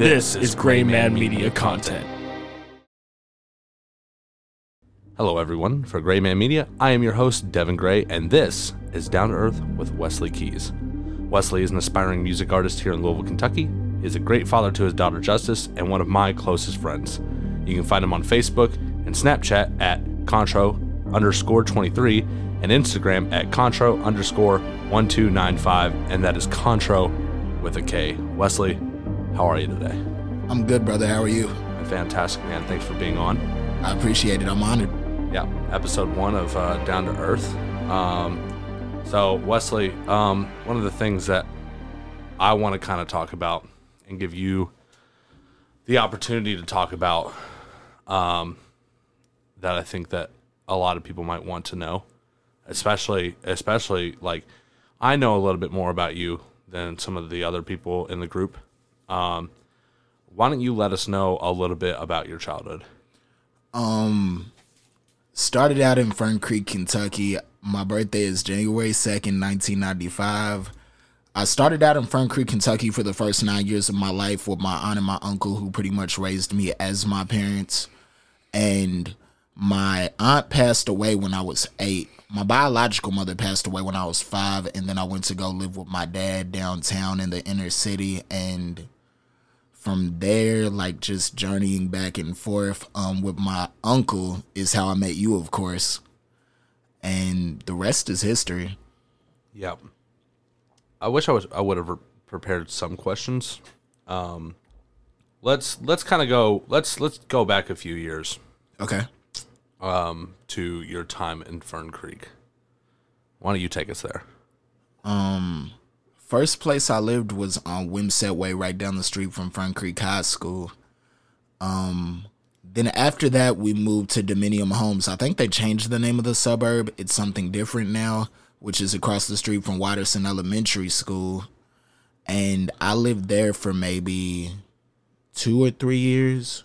This is Gray Man Media content. Hello, everyone. For Gray Man Media, I am your host, Devin Gray, and this is Down to Earth with Wesley Keys. Wesley is an aspiring music artist here in Louisville, Kentucky. He is a great father to his daughter Justice and one of my closest friends. You can find him on Facebook and Snapchat at Kontro underscore 23 and Instagram at Kontro underscore 1295, and that is Kontro with a K. Wesley, how are you today? I'm good, brother. How are you? Fantastic, man. Thanks for being on. I appreciate it. I'm honored. Yeah, episode one of uh, Down to Earth. Um, so, Wesley, um, one of the things that I want to kind of talk about and give you the opportunity to talk about um, that I think that a lot of people might want to know, especially, especially like I know a little bit more about you than some of the other people in the group. Um, why don't you let us know a little bit about your childhood? Um, started out in Fern Creek, Kentucky. My birthday is January 2nd, 1995. I started out in Fern Creek, Kentucky for the first nine years of my life with my aunt and my uncle, who pretty much raised me as my parents. And my aunt passed away when I was eight. My biological mother passed away when I was five, and then I went to go live with my dad downtown in the inner city. And from there, like just journeying back and forth um, with my uncle is how I met you, of course. And the rest is history. Yep. I wish I was I would have prepared some questions. Um, let's let's kind of go let's let's go back a few years Okay. um, to your time in Fern Creek. Why don't you take us there? Um, first place I lived was on Wimset Way, right down the street from Fern Creek High School. Um, then after that, we moved to Dominium Homes. I think they changed the name of the suburb. It's something different now, which is across the street from Watterson Elementary School. And I lived there for maybe two or three years.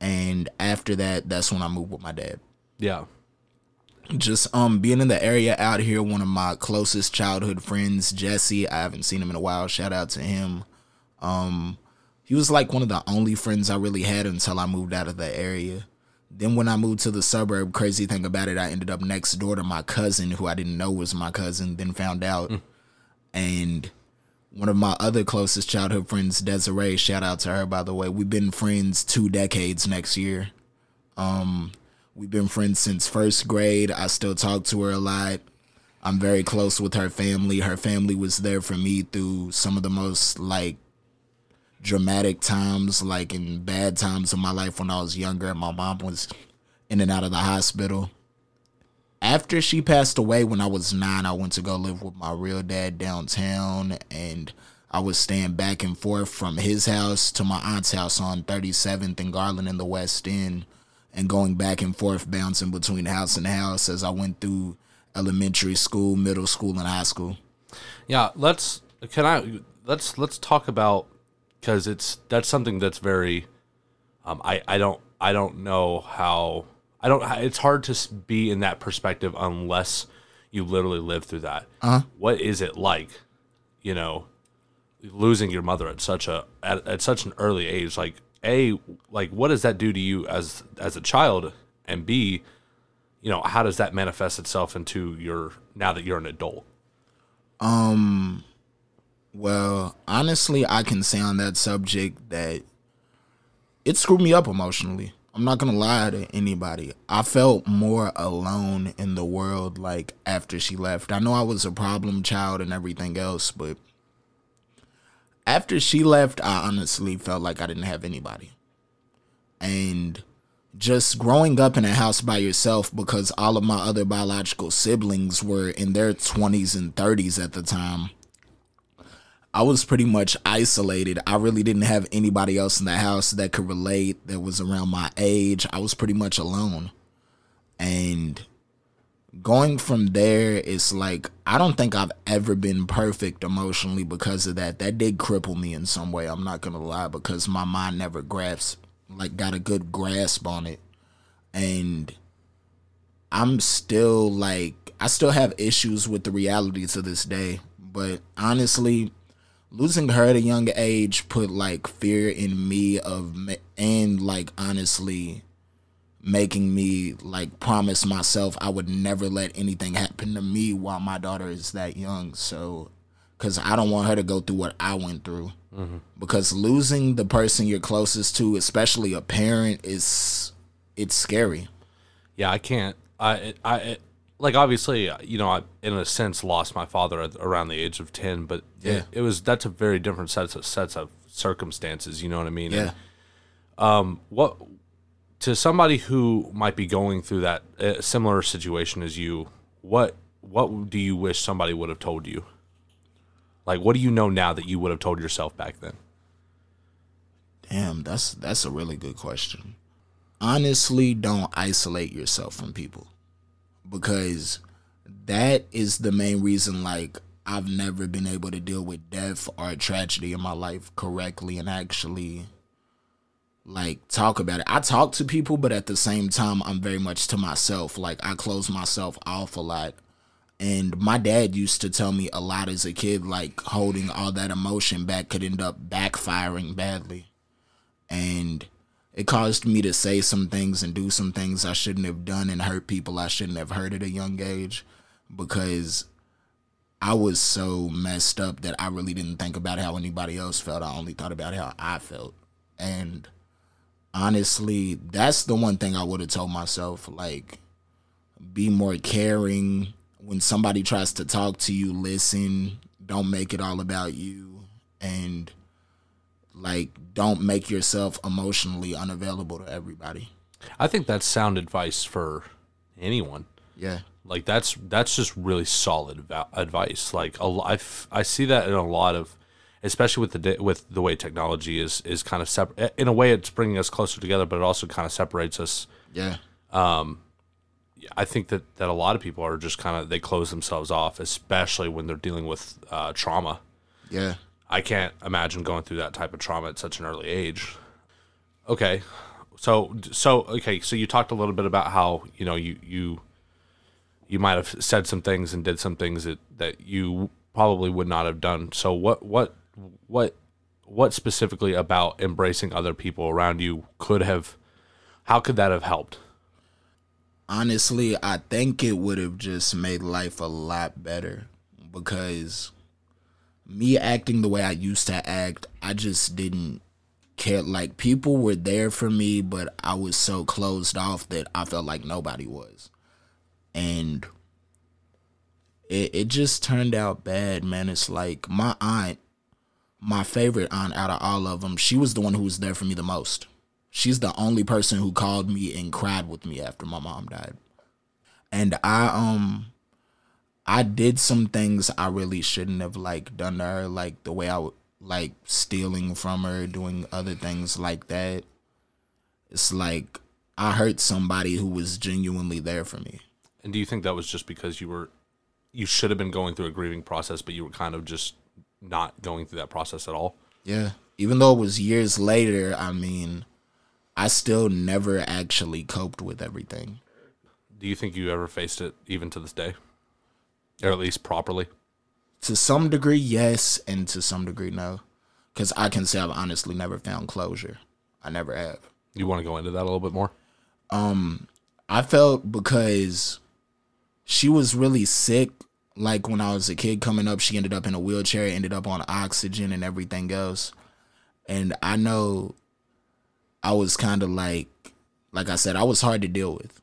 And after that, that's when I moved with my dad Yeah. Just um being in the area out here one of my closest childhood friends jesse i haven't seen him in a while shout out to him. Um he was like one of the only friends i really had until i moved out of the area. Then when i moved to the suburb crazy thing about it i ended up next door to my cousin who i didn't know was my cousin then found out. And one of my other closest childhood friends desiree shout out to her by the way. We've been friends two decades next year. Um We've been friends since first grade. I still talk to her a lot. I'm very close with her family. Her family was there for me through some of the most like dramatic times, like in bad times of my life when I was younger. My mom was in and out of the hospital. After she passed away when I was nine, I went to go live with my real dad downtown and I was staying back and forth from his house to my aunt's house on 37th and Garland in the West End and going back and forth, bouncing between house and house as I went through elementary school, middle school, and high school. Yeah, let's can I let's let's talk about because it's that's something that's very um, I I don't I don't know how I don't it's hard to be in that perspective unless you literally live through that. Uh-huh. What is it like, you know, losing your mother at such a at, at such an early age? Like a like what does that do to you as as a child, and b you know how does that manifest itself into your now that you're an adult? Um, well, honestly, I can say on that subject that it screwed me up emotionally. I'm not gonna lie to anybody. I felt more alone in the world like after she left. I know I was a problem child and everything else, but after she left, I honestly felt like I didn't have anybody. And just growing up in a house by yourself because all of my other biological siblings were in their 20s and 30s at the time. I was pretty much isolated. I really didn't have anybody else in the house that could relate that was around my age. I was pretty much alone. And going from there, it's like I don't think I've ever been perfect emotionally because of that. That did cripple me in some way. I'm not gonna lie because my mind never grasped, like, got a good grasp on it, and I'm still like I still have issues with the reality to this day. But honestly, losing her at a young age put like fear in me of and like honestly making me like promise myself I would never let anything happen to me while my daughter is that young. So, because I don't want her to go through what I went through. Mm-hmm. Because losing the person you're closest to, especially a parent, is it's scary. Yeah, I can't. I I it, like obviously, you know, I in a sense lost my father at, around the age of ten, but Yeah. it, it was that's a very different sets of sets of circumstances. You know what I mean? Yeah. And what to somebody who might be going through that uh, similar situation as you? What what do you wish somebody would have told you? Like, what do you know now that you would have told yourself back then? Damn, that's that's a really good question. Honestly, don't isolate yourself from people because that is the main reason like I've never been able to deal with death or tragedy in my life correctly and actually like talk about it. I talk to people, but at the same time I'm very much to myself. Like I close myself off a lot. And my dad used to tell me a lot as a kid, like holding all that emotion back could end up backfiring badly and it caused me to say some things and do some things I shouldn't have done and hurt people I shouldn't have hurt at a young age because I was so messed up that I really didn't think about how anybody else felt. I only thought about how I felt. And honestly, that's the one thing I would have told myself like be more caring when somebody tries to talk to you, listen, don't make it all about you and like don't make yourself emotionally unavailable to everybody. I think that's sound advice for anyone. Yeah. Like that's that's just really solid advice. Like a I, f- I see that in a lot of, especially with the with the way technology is is kind of separate. In a way, it's bringing us closer together, but it also kind of separates us. Yeah. Um, I think that that a lot of people are just kind of they close themselves off, especially when they're dealing with uh, trauma. Yeah. I can't imagine going through that type of trauma at such an early age. Okay. So so okay, so you talked a little bit about how, you know, you you you might have said some things and did some things that that you probably would not have done. So what what what what specifically about embracing other people around you could have how could that have helped? Honestly, I think it would have just made life a lot better because me acting the way I used to act, I just didn't care. Like people were there for me, but I was so closed off that I felt like nobody was. And it it just turned out bad, man. It's like my aunt, my favorite aunt out of all of them, she was the one who was there for me the most. She's the only person who called me and cried with me after my mom died. And I um I did some things I really shouldn't have like done to her, like the way I like stealing from her, doing other things like that. It's like I hurt somebody who was genuinely there for me. And do you think that was just because you were you should have been going through a grieving process but you were kind of just not going through that process at all? Yeah. Even though it was years later, I mean, I still never actually coped with everything. Do you think you ever faced it even to this day? Or at least properly? To some degree, yes, and to some degree, no. Because I can say I've honestly never found closure. I never have. You want to go into that a little bit more? Um, I felt because she was really sick. Like when I was a kid coming up, she ended up in a wheelchair, ended up on oxygen and everything else. And I know I was kind of like, like I said, I was hard to deal with.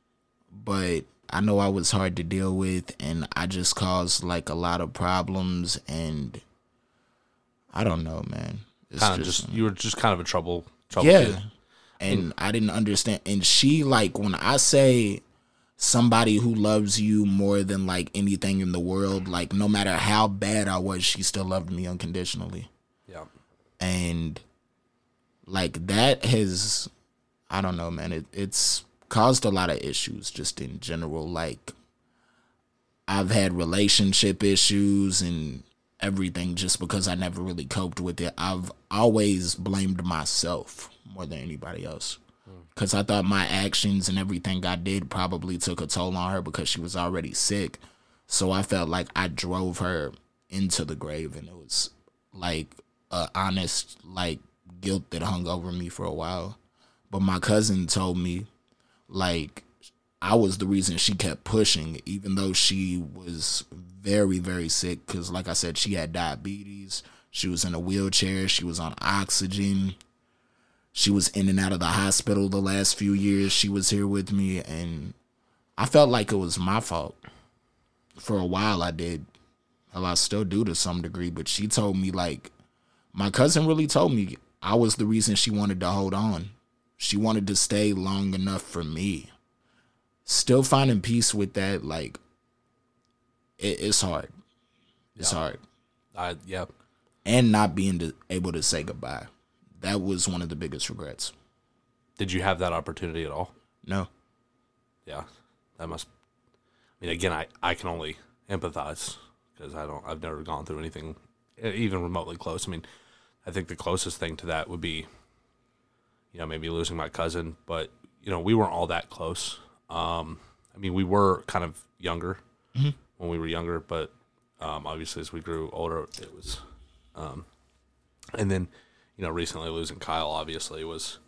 But I know I was hard to deal with, and I just caused like a lot of problems. And I don't know, man. It's Kind of just, you were just kind of a trouble trouble yeah. kid. And I didn't understand. And she, like, when I say somebody who loves you more than like anything in the world, like, no matter how bad I was, she still loved me unconditionally. Yeah. And like, that has, I don't know, man, it, it's caused a lot of issues just in general. Like, I've had relationship issues and everything just because I never really coped with it. I've always blamed myself more than anybody else. Because I thought my actions and everything I did probably took a toll on her because she was already sick. So I felt like I drove her into the grave and it was like a honest like guilt that hung over me for a while. But my cousin told me like I was the reason she kept pushing, even though she was very, very sick. Because, like I said, she had diabetes. She was in a wheelchair. She was on oxygen. She was in and out of the hospital the last few years she was here with me. And I felt like it was my fault. For a while, I did. Well, I still do to some degree. But she told me, like, my cousin really told me I was the reason she wanted to hold on. She wanted to stay long enough for me still finding peace with that like it, it's hard it's hard I yeah. and not being to, able to say goodbye that was one of the biggest regrets Did you have that opportunity at all? no Yeah, that must. I mean, again, I I can only empathize because I don't. I've never gone through anything e- even remotely close. I mean, I think the closest thing to that would be, you know, maybe losing my cousin, but you know, we weren't all that close. Um, I mean, we were kind of younger when we were younger, but um, obviously as we grew older, it was, um, and then, you know, recently losing Kyle obviously was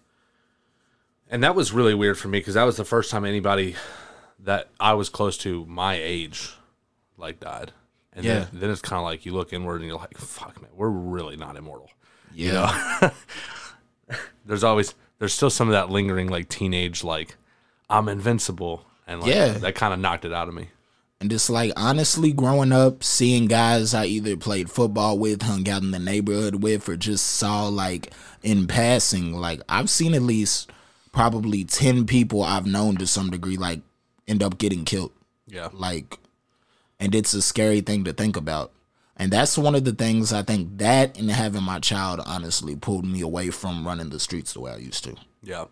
and that was really weird for me because that was the first time anybody that I was close to my age like died. And Yeah. then, then it's kind of like you look inward and you're like, fuck, man, we're really not immortal. yeah There's always, there's still some of that lingering like teenage, like, I'm invincible. And like, Yeah. that kind of knocked it out of me. And just like honestly growing up seeing guys i either played football with hung out in the neighborhood with or just saw like in passing like i've seen at least probably 10 people i've known to some degree like end up getting killed Yeah. like and it's a scary thing to think about and that's one of the things i think that and having my child honestly pulled me away from running the streets the way i used to Yeah.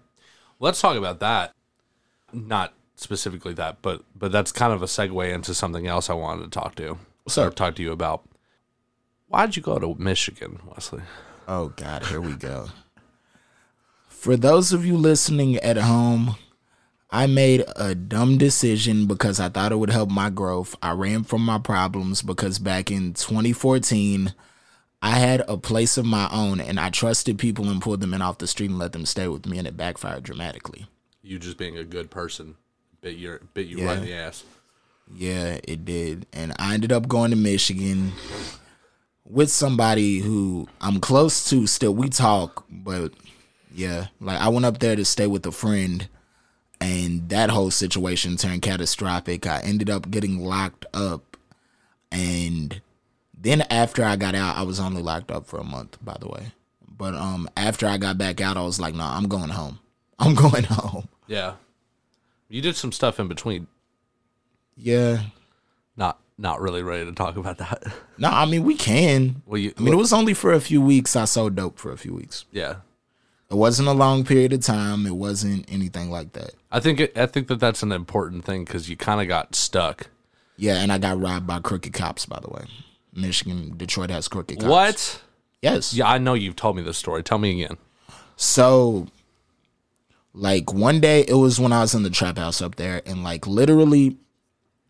Let's talk about that. Not specifically that, but but that's kind of a segue into something else I wanted to talk to. Or talk to you about. Why'd you go to Michigan, Wesley? oh god here we go for those of you listening at home I made a dumb decision because I thought it would help my growth. I ran from my problems because back in 2014, I had a place of my own and I trusted people and pulled them in off the street and let them stay with me, and it backfired dramatically. You just being a good person bit your bit you Yeah. right in the ass. Yeah, it did. And I ended up going to Michigan with somebody who I'm close to still. We talk, but yeah, like I went up there to stay with a friend and that whole situation turned catastrophic. I ended up getting locked up and then after I got out, I was only locked up for a month, by the way. But um after I got back out, I was like, no, I'm going home. I'm going home. Yeah. You did some stuff in between. Yeah. Not not really ready to talk about that. No, I mean we can. Well, you I mean, it was only for a few weeks. I sold dope for a few weeks. yeah. It wasn't a long period of time. It wasn't anything like that. I think it, I think that that's an important thing because you kind of got stuck. Yeah, and I got robbed by crooked cops. By the way, Michigan, Detroit has crooked cops. What? Yes. Yeah, I know you've told me this story. Tell me again. So, like one day, it was when I was in the trap house up there, and like literally,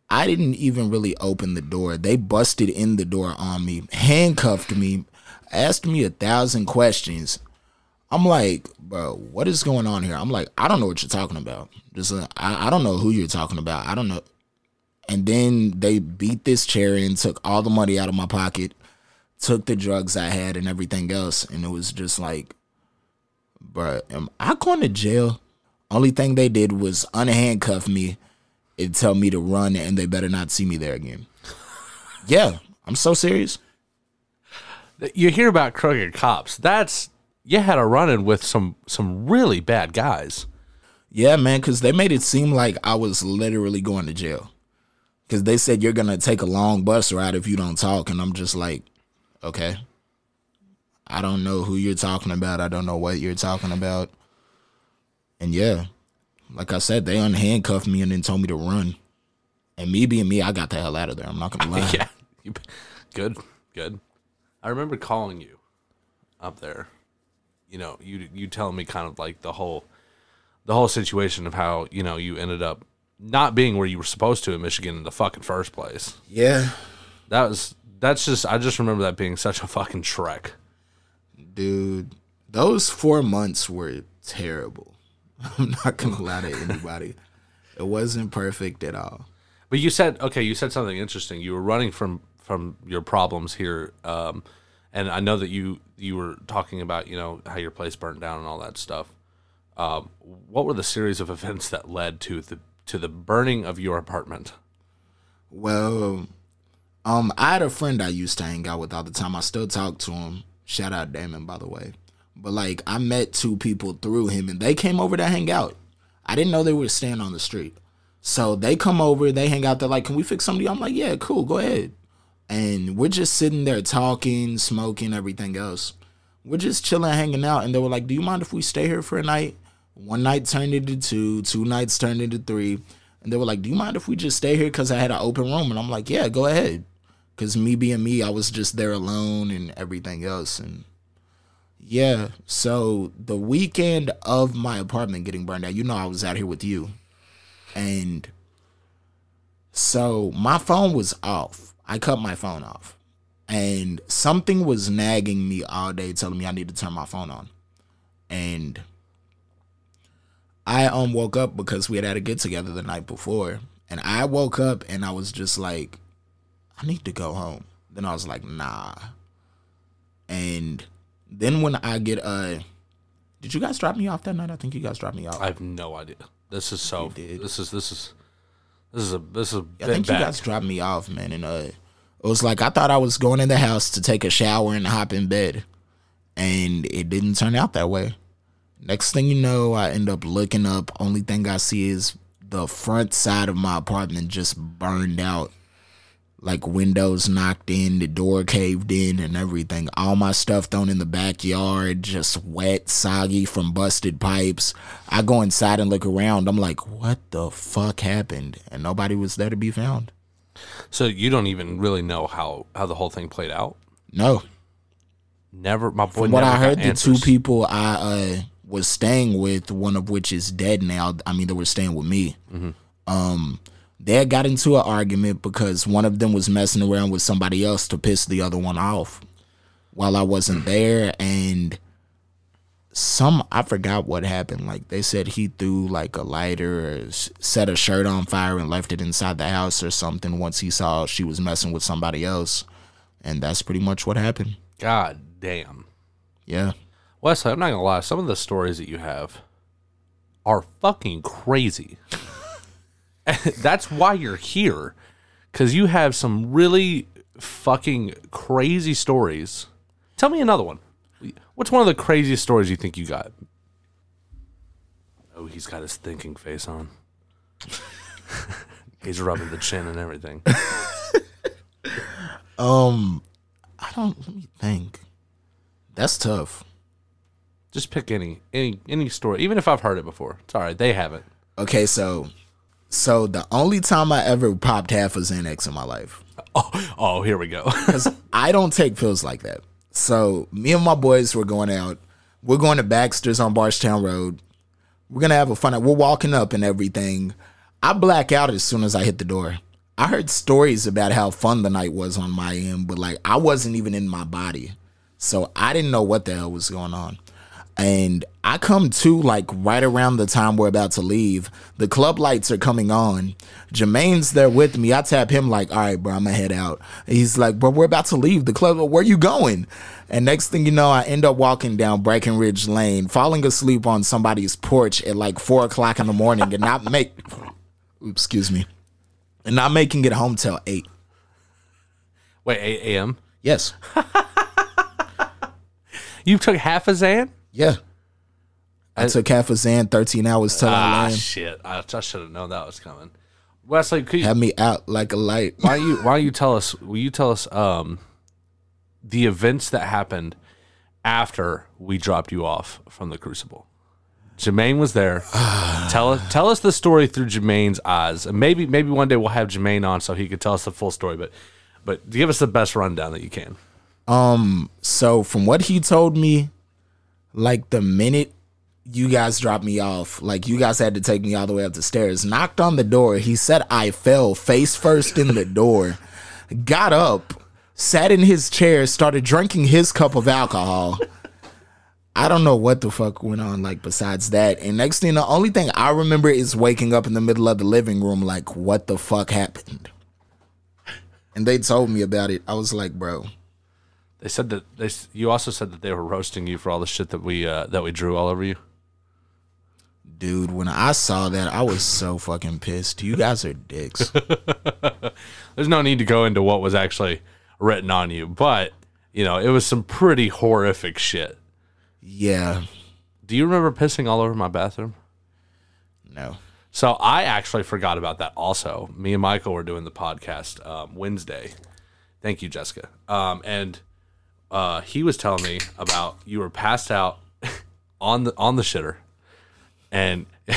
I didn't even really open the door. They busted in the door on me, handcuffed me, asked me a thousand questions. I'm like, bro, what is going on here? I'm like, I don't know what you're talking about. Just, uh, I, I don't know who you're talking about. I don't know. And then they beat this chair in, took all the money out of my pocket, took the drugs I had and everything else, and it was just like, bro, am I going to jail? Only thing they did was unhandcuff me and tell me to run, and they better not see me there again. yeah, I'm so serious. You hear about crooked cops. That's you had a run in with some some really bad guys. Yeah, man, because they made it seem like I was literally going to jail. Because they said you're gonna take a long bus ride if you don't talk, and I'm just like, okay. I don't know who you're talking about. I don't know what you're talking about. And yeah, like I said, they unhandcuffed me and then told me to run. And me being me, I got the hell out of there. I'm not gonna lie. Yeah, good, good. I remember calling you up there. You know, you you telling me kind of like the whole the whole situation of how you know you ended up not being where you were supposed to in Michigan in the fucking first place. Yeah. That was that's just I just remember that being such a fucking trek. Dude. Those four months were terrible. I'm not gonna lie to anybody. It wasn't perfect at all. But you said okay, you said something interesting. You were running from from your problems here, um, and I know that you you were talking about you know how your place burned down and all that stuff. Um, what were the series of events that led to the to the burning of your apartment? Well, um, I had a friend I used to hang out with all the time. I still talk to him. Shout out Damon, by the way. But like, I met two people through him, and they came over to hang out. I didn't know they were staying on the street, so they come over. They hang out. They're like, "Can we fix somebody?" I'm like, "Yeah, cool, go ahead." And we're just sitting there talking, smoking, everything else. We're just chilling, hanging out, and they were like, "Do you mind if we stay here for a night?" One night turned into two, two nights turned into three, and they were like, "Do you mind if we just stay here?" Because I had an open room, and I'm like, "Yeah, go ahead." Because me being me, I was just there alone and everything else, and yeah. So the weekend of my apartment getting burned out, you know, I was out here with you, and so my phone was off. I cut my phone off, and something was nagging me all day, telling me I need to turn my phone on, and I um woke up because we had had a get together the night before, and I woke up and I was just like, I need to go home. Then I was like, nah. And then when I get uh, did you guys drop me off that night? I think you guys dropped me off. I have no idea. This is so. This is this is this is a this is a I think back. you guys dropped me off, man, and uh, it was like I thought I was going in the house to take a shower and hop in bed, and it didn't turn out that way. Next thing you know, I end up looking up. Only thing I see is the front side of my apartment just burned out, like windows knocked in, the door caved in, and everything. All my stuff thrown in the backyard, just wet, soggy from busted pipes. I go inside and look around. I'm like, what the fuck happened? And nobody was there to be found. So you don't even really know how how the whole thing played out. No. Never, my boy. From what I heard, the answers. two people I uh, was staying with, one of which is dead now. I mean, they were staying with me. Mm-hmm. Um, they had got into an argument because one of them was messing around with somebody else to piss the other one off while I wasn't mm. there, and some I forgot what happened. Like they said, he threw like a lighter or set a shirt on fire and left it inside the house or something. Once he saw she was messing with somebody else, and that's pretty much what happened. God damn, Yeah. Wesley. I'm not gonna lie. Some of the stories that you have are fucking crazy. That's why you're here, because you have some really fucking crazy stories. Tell me another one. What's one of the craziest stories you think you got? Oh, he's got his thinking face on. he's rubbing the chin and everything. Um, I don't. Let me think. That's tough. Just pick any any any story, even if I've heard it before. It's all right. They haven't. Okay, so, so the only time I ever popped half a Xanax in my life, Oh, oh, here we go. because I don't take pills like that. So me and my boys were going out. We're going to Baxter's on Bardstown Road. We're gonna have a fun. Night. We're walking up and everything. I black out as soon as I hit the door. I heard stories about how fun the night was on my end, but like I wasn't even in my body, so I didn't know what the hell was going on. And I come to like right around the time we're about to leave. The club lights are coming on. Jermaine's there with me. I tap him like, all right, bro, I'm gonna head out. He's like, bro, we're about to leave the club. Where you going? And next thing you know, I end up walking down Breckenridge Lane, falling asleep on somebody's porch at like four o'clock in the morning and not make oops, excuse me. And not making it home till eight. Wait, 8 a.m. Yes. You took half a Xan? Yeah. I took half a Xan, 13 hours till I Ah, land. shit! I, I should have known that was coming. Wesley, could you, Had me out like a light. why don't you why don't you tell us? Will you tell us um the events that happened after we dropped you off from the Crucible? Jermaine was there. tell us tell us the story through Jermaine's eyes, and maybe maybe one day we'll have Jermaine on so he could tell us the full story. But but give us the best rundown that you can. Um So from what he told me, like the minute you guys dropped me off, like you guys had to take me all the way up the stairs, knocked on the door. He said I fell face first in the door, got up, sat in his chair, started drinking his cup of alcohol. I don't know what the fuck went on like besides that. And next thing, the only thing I remember is waking up in the middle of the living room like, what the fuck happened? And they told me about it. I was like, bro, They said that they. You also said that they were roasting you for all the shit that we uh, that we drew all over you. dude, when I saw that, I was so fucking pissed. You guys are dicks. There's no need to go into what was actually written on you, but you know it was some pretty horrific shit. yeah. Do you remember pissing all over my bathroom? No. So I actually forgot about that. Also, me and Michael were doing the podcast um, Wednesday. Thank you, Jessica. Um, and uh, he was telling me about you were passed out on the on the shitter, and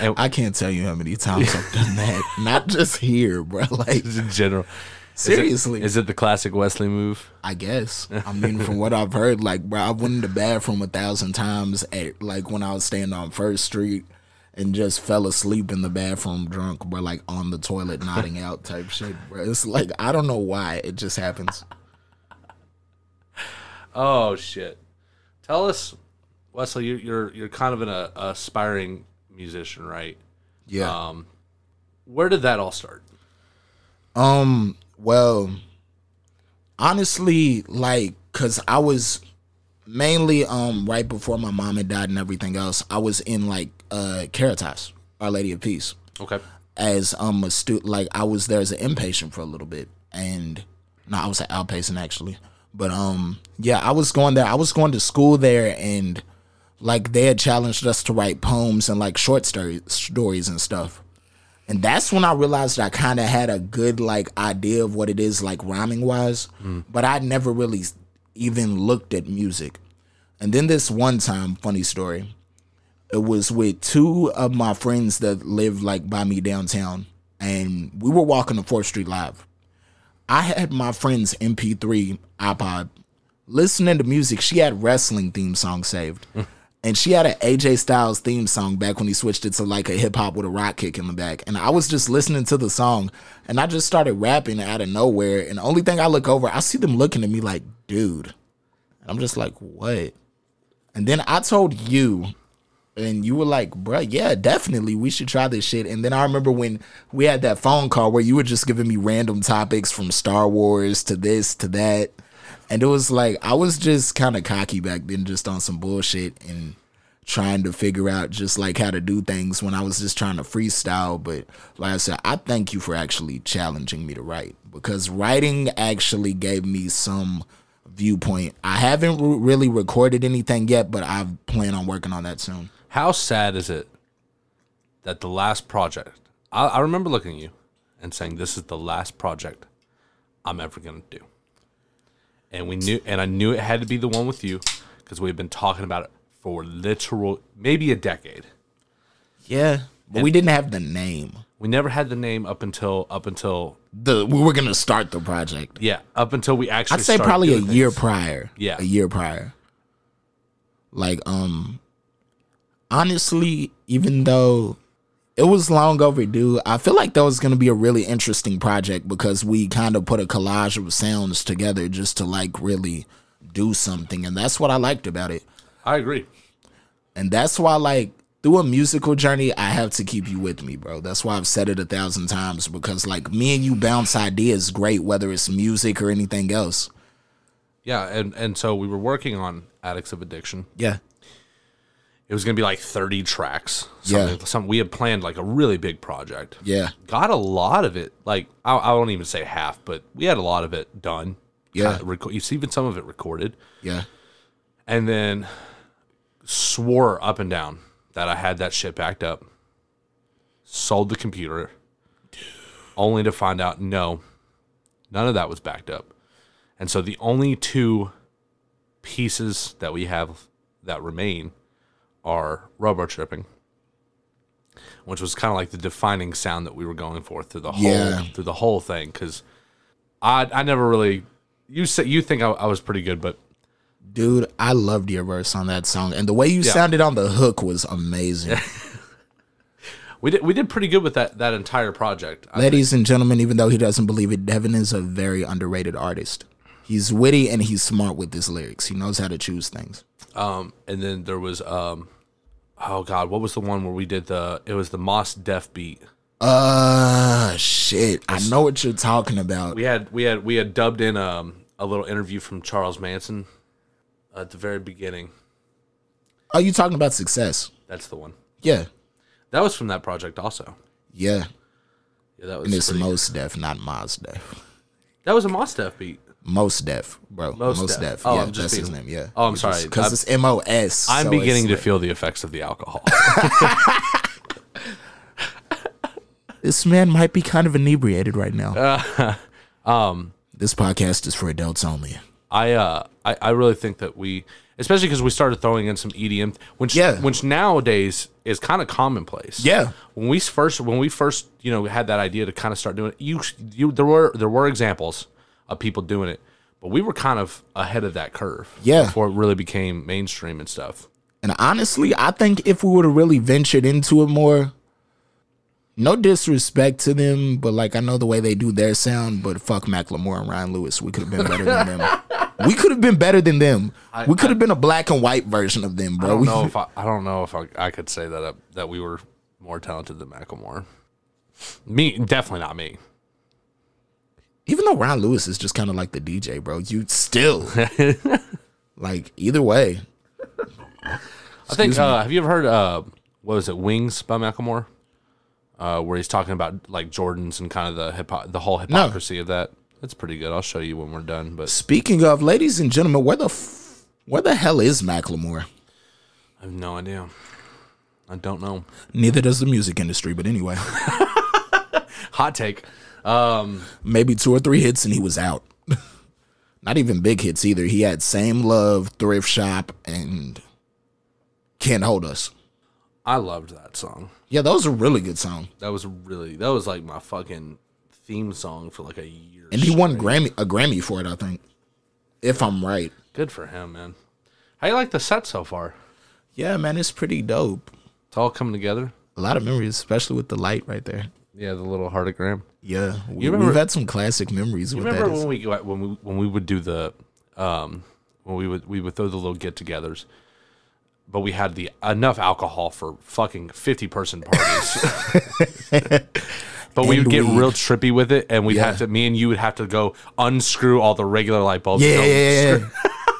and I can't tell you how many times I've done that. Not just here, bro. Like in general, seriously. is it the classic Wesley move? I guess. I mean, from what I've heard, like, bro, I went in the bathroom a thousand times at like when I was staying on First Street and just fell asleep in the bathroom drunk, bro, like on the toilet, nodding out type shit, bro. It's like I don't know why it just happens. Oh shit! Tell us, Wesley. You're you're, you're kind of an uh, aspiring musician, right? Yeah. Um, where did that all start? Um, well, honestly, like, cause I was mainly um right before my mom had died and everything else, I was in like uh Caritas, Our Lady of Peace, Okay. as um a student. Like I was there as an inpatient for a little bit, and no, I was an outpatient actually. But um, yeah, I was going there. I was going to school there, and like they had challenged us to write poems and like short story stories and stuff. And that's when I realized I kind of had a good like idea of what it is like rhyming wise, but I never really even looked at music. And then this one time, funny story, it was with two of my friends that lived like by me downtown, and we were walking to Fourth Street Live. I had my friend's MP3 iPod listening to music. She had wrestling theme song saved. Mm. And she had an AJ Styles theme song back when he switched it to like a hip hop with a rock kick in the back. And I was just listening to the song and I just started rapping out of nowhere. And the only thing I look over, I see them looking at me like, dude. And I'm just like, what? And then I told you, and you were like, bruh, yeah, definitely, we should try this shit. And then I remember when we had that phone call where you were just giving me random topics from Star Wars to this to that. And it was like, I was just kind of cocky back then, just on some bullshit and trying to figure out just like how to do things when I was just trying to freestyle. But like I said, I thank you for actually challenging me to write because writing actually gave me some viewpoint. I haven't re- really recorded anything yet, but I plan on working on that soon. How sad is it that the last project? I, I remember looking at you and saying, "This is the last project I'm ever gonna do." And we knew, and I knew it had to be the one with you because we've been talking about it for literal maybe a decade. Yeah, but we didn't have the name. We never had the name up until up until The we were gonna start the project. yeah up until we actually. I'd say probably a doing year prior. Yeah. a year prior. Like um, honestly, even though it was long overdue, I feel like that was gonna be a really interesting project because we kind of put a collage of sounds together just to like really do something, and that's what I liked about it. I agree. And that's why, like, through a musical journey, I have to keep you with me, bro. That's why I've said it a thousand times because, like, me and you bounce ideas great, whether it's music or anything else. Yeah, and and so we were working on Addicts of Addiction. Yeah. It was gonna be like thirty tracks. Yeah. Something, Some we had planned like a really big project. Yeah. got a lot of it. Like I, I won't even say half, but we had a lot of it done. Yeah. Kinda reco- you see even some of it recorded, Yeah. and then swore up and down that I had that shit backed up. Sold the computer, only to find out no, none of that was backed up. And so the only two pieces that we have that remain are robo tripping, which was kind of like the defining sound that we were going for through the whole Yeah. through the whole thing. Because I I never really you say you think I, I was pretty good, but Dude, I loved your verse on that song. And the way you Yeah. sounded on the hook was amazing. we did we did pretty good with that that entire project. I Ladies and gentlemen, even though he doesn't believe it, Devin is a very underrated artist. He's witty and he's smart with his lyrics. He knows how to choose things. Um, and then there was um, oh god, what was the one where we did the? It was the Moss Def beat. Uh shit. I know what you're talking about. We had we had we had dubbed in um a little interview from Charles Manson at the very beginning. Are you talking about success? That's the one. Yeah. That was from that project also. Yeah. Yeah, that was And it's pretty- most def, not Mos def. that was a Moss Def beat. Most def, bro. Most Most, Def. def. Oh, yeah, I'm just that's his name. Yeah. Oh, I'm sorry. Because it's M O S. I'm so beginning to feel the effects of the alcohol. This man might be kind of inebriated right now. um, this podcast is for adults only. I uh I, I really think that we especially because we started throwing in some EDM which Yeah. which nowadays is kind of commonplace. Yeah. When we first when we first, you know, had that idea to kind of start doing it, you you there were there were examples of people doing it, but we were kind of ahead of that curve. Yeah. Before it really became mainstream and stuff. And honestly, I think if we would have really ventured into it more, no disrespect to them, but like I know the way they do their sound, but fuck Macklemore and Ryan Lewis. We could have been better than them. We could have been better than them. we could have been a black and white version of them, bro. I don't know if I, I don't know if I, I could say that uh, that we were more talented than Macklemore. Me, definitely not me. Even though Ryan Lewis is just kind of like the DJ, bro, you still like either way. I think. Uh, have you ever heard? Uh, what was it? Wings by Macklemore, uh, where he's talking about like Jordans and kind of the hypo- the whole hypocrisy of that. That's pretty good. I'll show you when we're done. But Speaking of, ladies and gentlemen, where the f- where the hell is Macklemore? I have no idea. I don't know. Neither does the music industry, but anyway, Hot take. Um, maybe two or three hits and he was out. Not even big hits either. He had Same Love, Thrift Shop, and Can't Hold Us. I loved that song. Yeah, that was a really good song. That was really that was like my fucking theme song for like a year. And he won. Grammy a Grammy for it, I think. If I'm right. Good for him, man. How you like the set so far? Yeah, man, it's pretty dope. It's all coming together. A lot of memories, especially with the light right there. Yeah, the little heartagram. Yeah, we, remember- we've had some classic memories with Remember that. when we when we when we would do the um when we would we would throw the little get-togethers, but we had the enough alcohol for fucking fifty person parties. but we would get weed. real trippy with it, and we'd Yeah. have to. Me and you would have to go unscrew all the regular light bulbs. Yeah, yeah, yeah, yeah.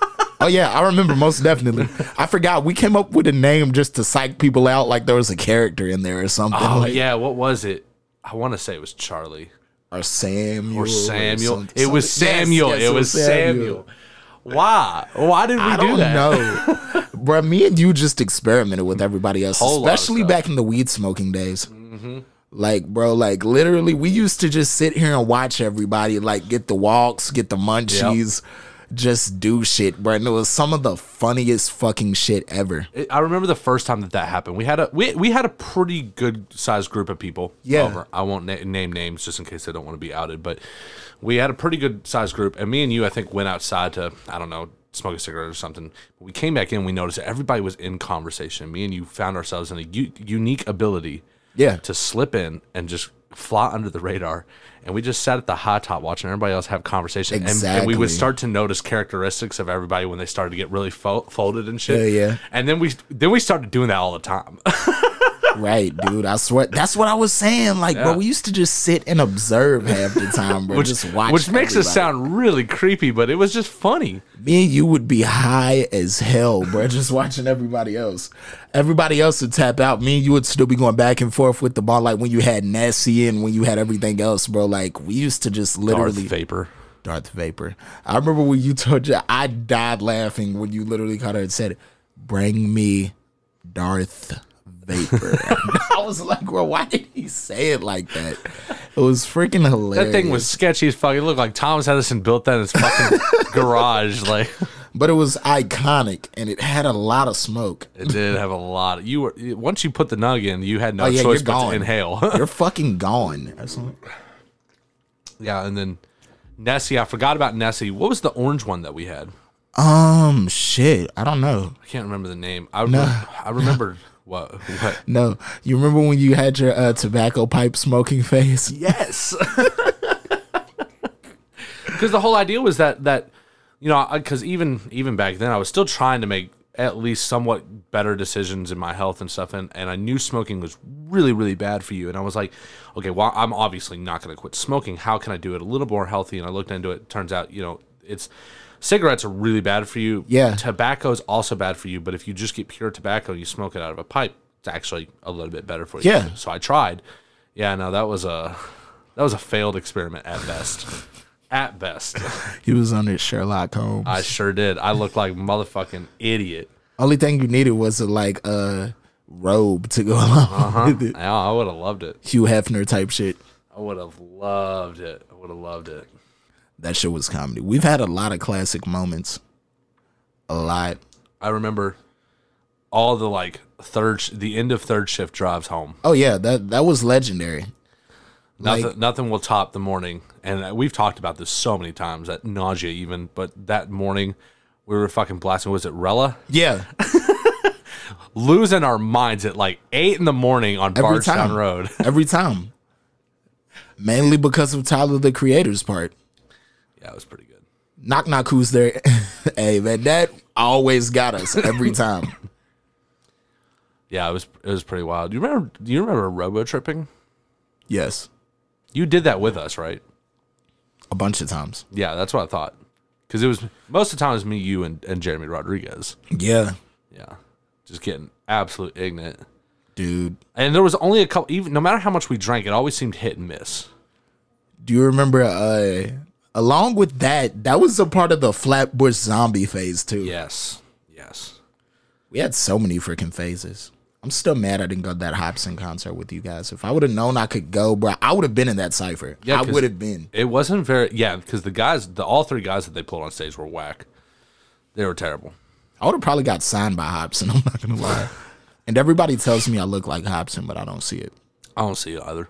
oh yeah, I remember most definitely. I forgot we came up with a name just to psych people out, like there was a character in there or something. Oh like, yeah, what was it? I want to say it was Charlie or Samuel or Samuel. some- it was something- yes, Samuel. yes, it was Samuel. Why? Why did we I do don't that? know, bro. Me and you just experimented with everybody else, Whole especially back in the weed smoking days. Mm-hmm. Like, bro, like literally, we used to just sit here and watch everybody, like, get the walks, get the munchies, just do shit, bro. And it was some of the funniest fucking shit ever. I remember the first time that that happened. We had a we, we had a pretty good sized group of people. Yeah. over. I won't na- name names just in case they don't want to be outed, but we had a pretty good sized group. And me and you, I think, went outside to I don't know smoke a cigarette or something. We came back in. We noticed that everybody was in conversation. Me and you found ourselves in a u- unique ability. Yeah. to slip in and just fly under the radar. And we just sat at the high top watching everybody else have conversation. And, and we would start to notice characteristics of everybody when they started to get really fo- folded and shit. Yeah, yeah. And then we then we started doing that all the time. Right, dude. I swear. That's what I was saying. Like, Yeah. bro, we used to just sit and observe half the time, bro. which, just watch. which makes us everybody. sound really creepy, but it was just funny. Me and you would be high as hell, bro. Just watching everybody else. Everybody else would tap out. Me and you would still be going back and forth with the ball, like when you had Nessie and when you had everything else, bro. Like we used to just literally Darth Vapor. Darth Vapor. I remember when you told you I died laughing when you literally caught her and said, "Bring me Darth Vapor." I was like, well, why did he say it like that? It was freaking hilarious. That thing was sketchy as fuck. It looked like Thomas Edison built that in his fucking garage. Like but it was iconic and it had a lot of smoke. it did have a lot. Of, you were once you put the nug in, you had no Oh, yeah, choice but to inhale. You're fucking gone. Yeah, and then Nessie. I forgot about Nessie. What was the orange one that we had? Um, shit, I don't know. I can't remember the name. I re- I remember what what. No, you remember when you had your uh, tobacco pipe smoking face? Yes. Because the whole idea was that that you know because even even back then I was still trying to make at least somewhat better decisions in my health and stuff and, and I knew smoking was really really bad for you and I was like okay well I'm obviously not going to quit smoking how can I do it a little more healthy and I looked into it turns out you know it's cigarettes are really bad for you. Yeah. tobacco is also bad for you but if you just get pure tobacco and you smoke it out of a pipe it's actually a little bit better for you. Yeah. so I tried. Yeah no that was a that was a failed experiment at best. At best. He was under Sherlock Holmes. I sure did. I looked like motherfucking idiot. Only thing you needed was a like a robe to go along uh-huh. with it. Yeah, I would have loved it. Hugh Hefner type shit. I would have loved it. I would have loved it That shit was comedy. We've had a lot of classic moments. A lot. I remember all the like third sh- the end of third shift drives home Oh yeah, that that was legendary. Nothing, Like- nothing will top the morning, and we've talked about this so many times at nausea, even. But that morning, we were fucking blasting. Was it Rella? Yeah. Losing our minds at like eight in the morning on Every Bardstown time. Road. Every time. Mainly because of Tyler the Creator's part. Yeah, it was pretty good. Knock knock who's there? hey man, that always got us every time. Yeah, it was it was pretty wild. Do you remember? Do you remember robo tripping? Yes. You did that with us, right? A bunch of times. Yeah, that's what I thought. Because it was most of the time it was me, you, and, and Jeremy Rodriguez. Yeah. Yeah, just getting absolute ignorant. Dude. And there was only a couple. Even no matter how much we drank, it always seemed hit and miss. Do you remember uh along with that, that was a part of the Flatbush zombie phase too. Yes, yes. We had so many freaking phases. I'm still mad I didn't go to that Hopsin concert with you guys. If I would have known I could go, bro, I would have been in that cipher. Yeah, I would have been. It wasn't very yeah, because the guys, the all three guys that they pulled on stage were whack. They were terrible. I would have probably got signed by Hopsin. I'm not gonna lie. And everybody tells me I look like Hopsin, but I don't see it. I don't see it either.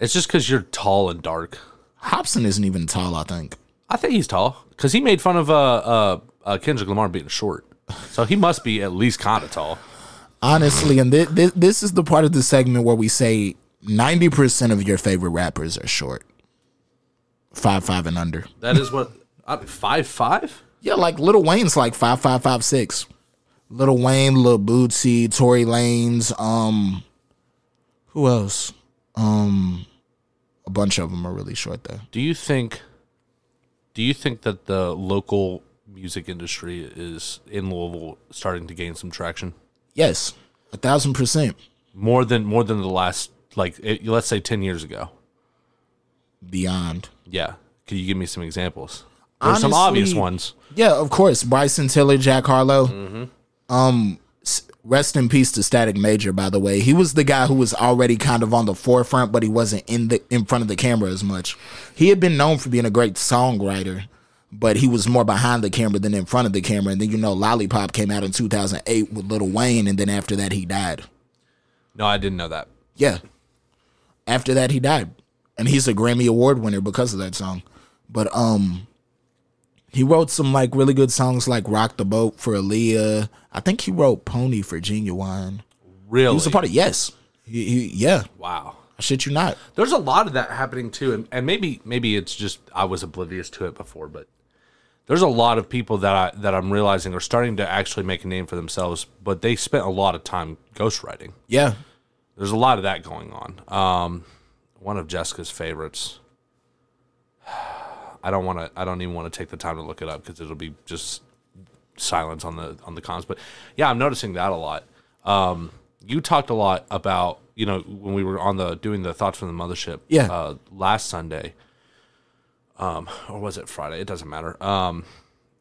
It's just because you're tall and dark. Hopsin isn't even tall. I think. I think he's tall because he made fun of uh, uh, uh, Kendrick Lamar being short, so he must be at least kind of tall. Honestly, and thi- thi- this is the part of the segment where we say 90% of your favorite rappers are short. Five five and under. That is what uh, five five. Yeah, like Lil Wayne's like five five five six. Lil Wayne, Lil Boosie, Tory Lanez, um who else? Um a bunch of them are really short though. Do you think? Do you think that the local music industry is in Louisville starting to gain some traction Yes, a thousand percent more than more than the last like it, let's say ten years ago? beyond. Yeah. Could you give me some examples? There's some obvious ones. Yeah, of course. Bryson Tiller, Jack Harlow. Um, s- rest in peace to Static Major. By the way, he was the guy who was already kind of on the forefront, but he wasn't in the in front of the camera as much. He had been known for being a great songwriter, but he was more behind the camera than in front of the camera. And then you know, Lollipop came out in 2008 with Lil Wayne, and then after that, he died. No, I didn't know that. Yeah. After that, he died, and he's a Grammy Award winner because of that song. But um, he wrote some like really good songs like "Rock the Boat" for Aaliyah. I think he wrote "Pony" for Ginuwine. Really? He was a part of yes. He, he, yeah, wow. I shit you not. There's a lot of that happening too, and, and maybe maybe it's just I was oblivious to it before, but there's a lot of people that I that I'm realizing are starting to actually make a name for themselves, but they spent a lot of time ghostwriting. Yeah, There's a lot of that going on. Um, one of Jessica's favorites. I don't want to. I don't even want to take the time to look it up because it'll be just silence on the on the comments. But yeah, I'm noticing that a lot. Um, you talked a lot about you know when we were on the doing the thoughts from the mothership. Yeah. Uh, last Sunday. Um, or was it Friday? It doesn't matter. Um,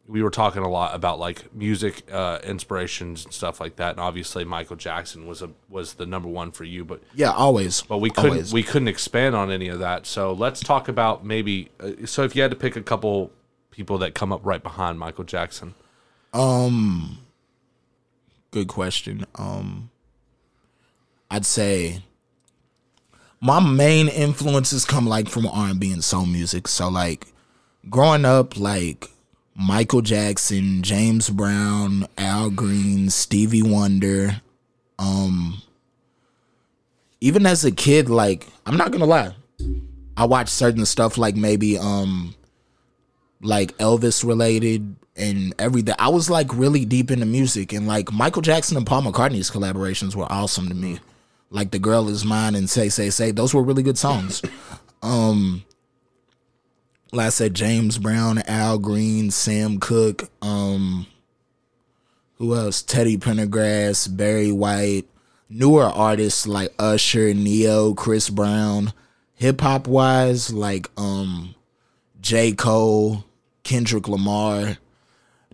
we were talking a lot about like music uh, inspirations and stuff like that, and obviously Michael Jackson was a was the number one for you, but yeah, always. but we couldn't Always. we couldn't expand on any of that. So let's talk about maybe. Uh, so if you had to pick a couple people that come up right behind Michael Jackson, um, Good question. Um, I'd say my main influences come like from R and B and soul music. So like growing up, like Michael Jackson, James Brown, Al Green, Stevie Wonder. Um even as a kid, like I'm not gonna lie. I watched certain stuff like maybe um like Elvis related and everything. I was like really deep into music and like Michael Jackson and Paul McCartney's collaborations were awesome to me. Like The Girl Is Mine and Say Say Say, those were really good songs. Um like I said, James Brown, Al Green, Sam Cooke, um who else? Teddy Pendergrass, Barry White, newer artists like Usher, Ne-Yo, Chris Brown. Hip hop wise, like um J. Cole, Kendrick Lamar.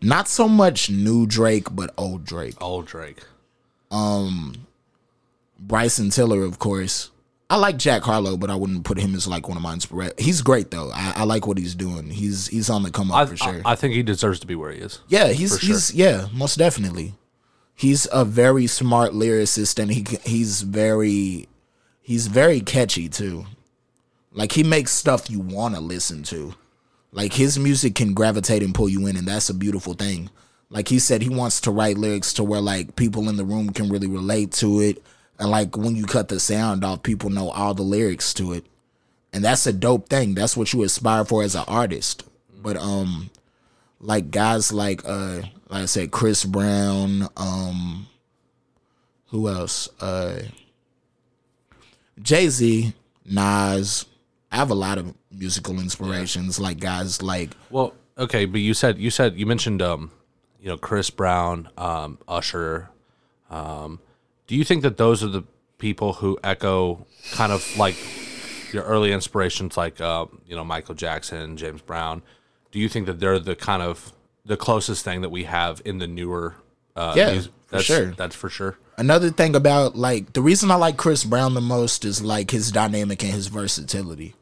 Not so much new Drake, but old Drake. Old Drake. Um, Bryson Tiller, of course. I like Jack Harlow, but I wouldn't put him as like one of my inspirations. He's great though. I, I like what he's doing. He's he's on the come up I, for sure. I, I think he deserves to be where he is. yeah, he's sure. he's yeah, most definitely. He's a very smart lyricist, and he he's very he's very catchy too. Like he makes stuff you want to listen to. Like his music can gravitate and pull you in, and that's a beautiful thing. Like he said, he wants to write lyrics to where like people in the room can really relate to it, and like when you cut the sound off, people know all the lyrics to it, and that's a dope thing. That's what you aspire for as an artist. But um, like guys like uh, like I said, Chris Brown, um, who else? Uh, Jay Z, Nas. I have a lot of musical inspirations, like guys like Well, okay, but you said you said you mentioned um, you know, Chris Brown, um, Usher. Um, do you think that those are the people who echo kind of like your early inspirations, like uh, you know, Michael Jackson, James Brown? Do you think that they're the kind of the closest thing that we have in the newer? Uh, Yeah, music? for sure. That's for sure. Another thing about like the reason I like Chris Brown the most is like his dynamic and his versatility.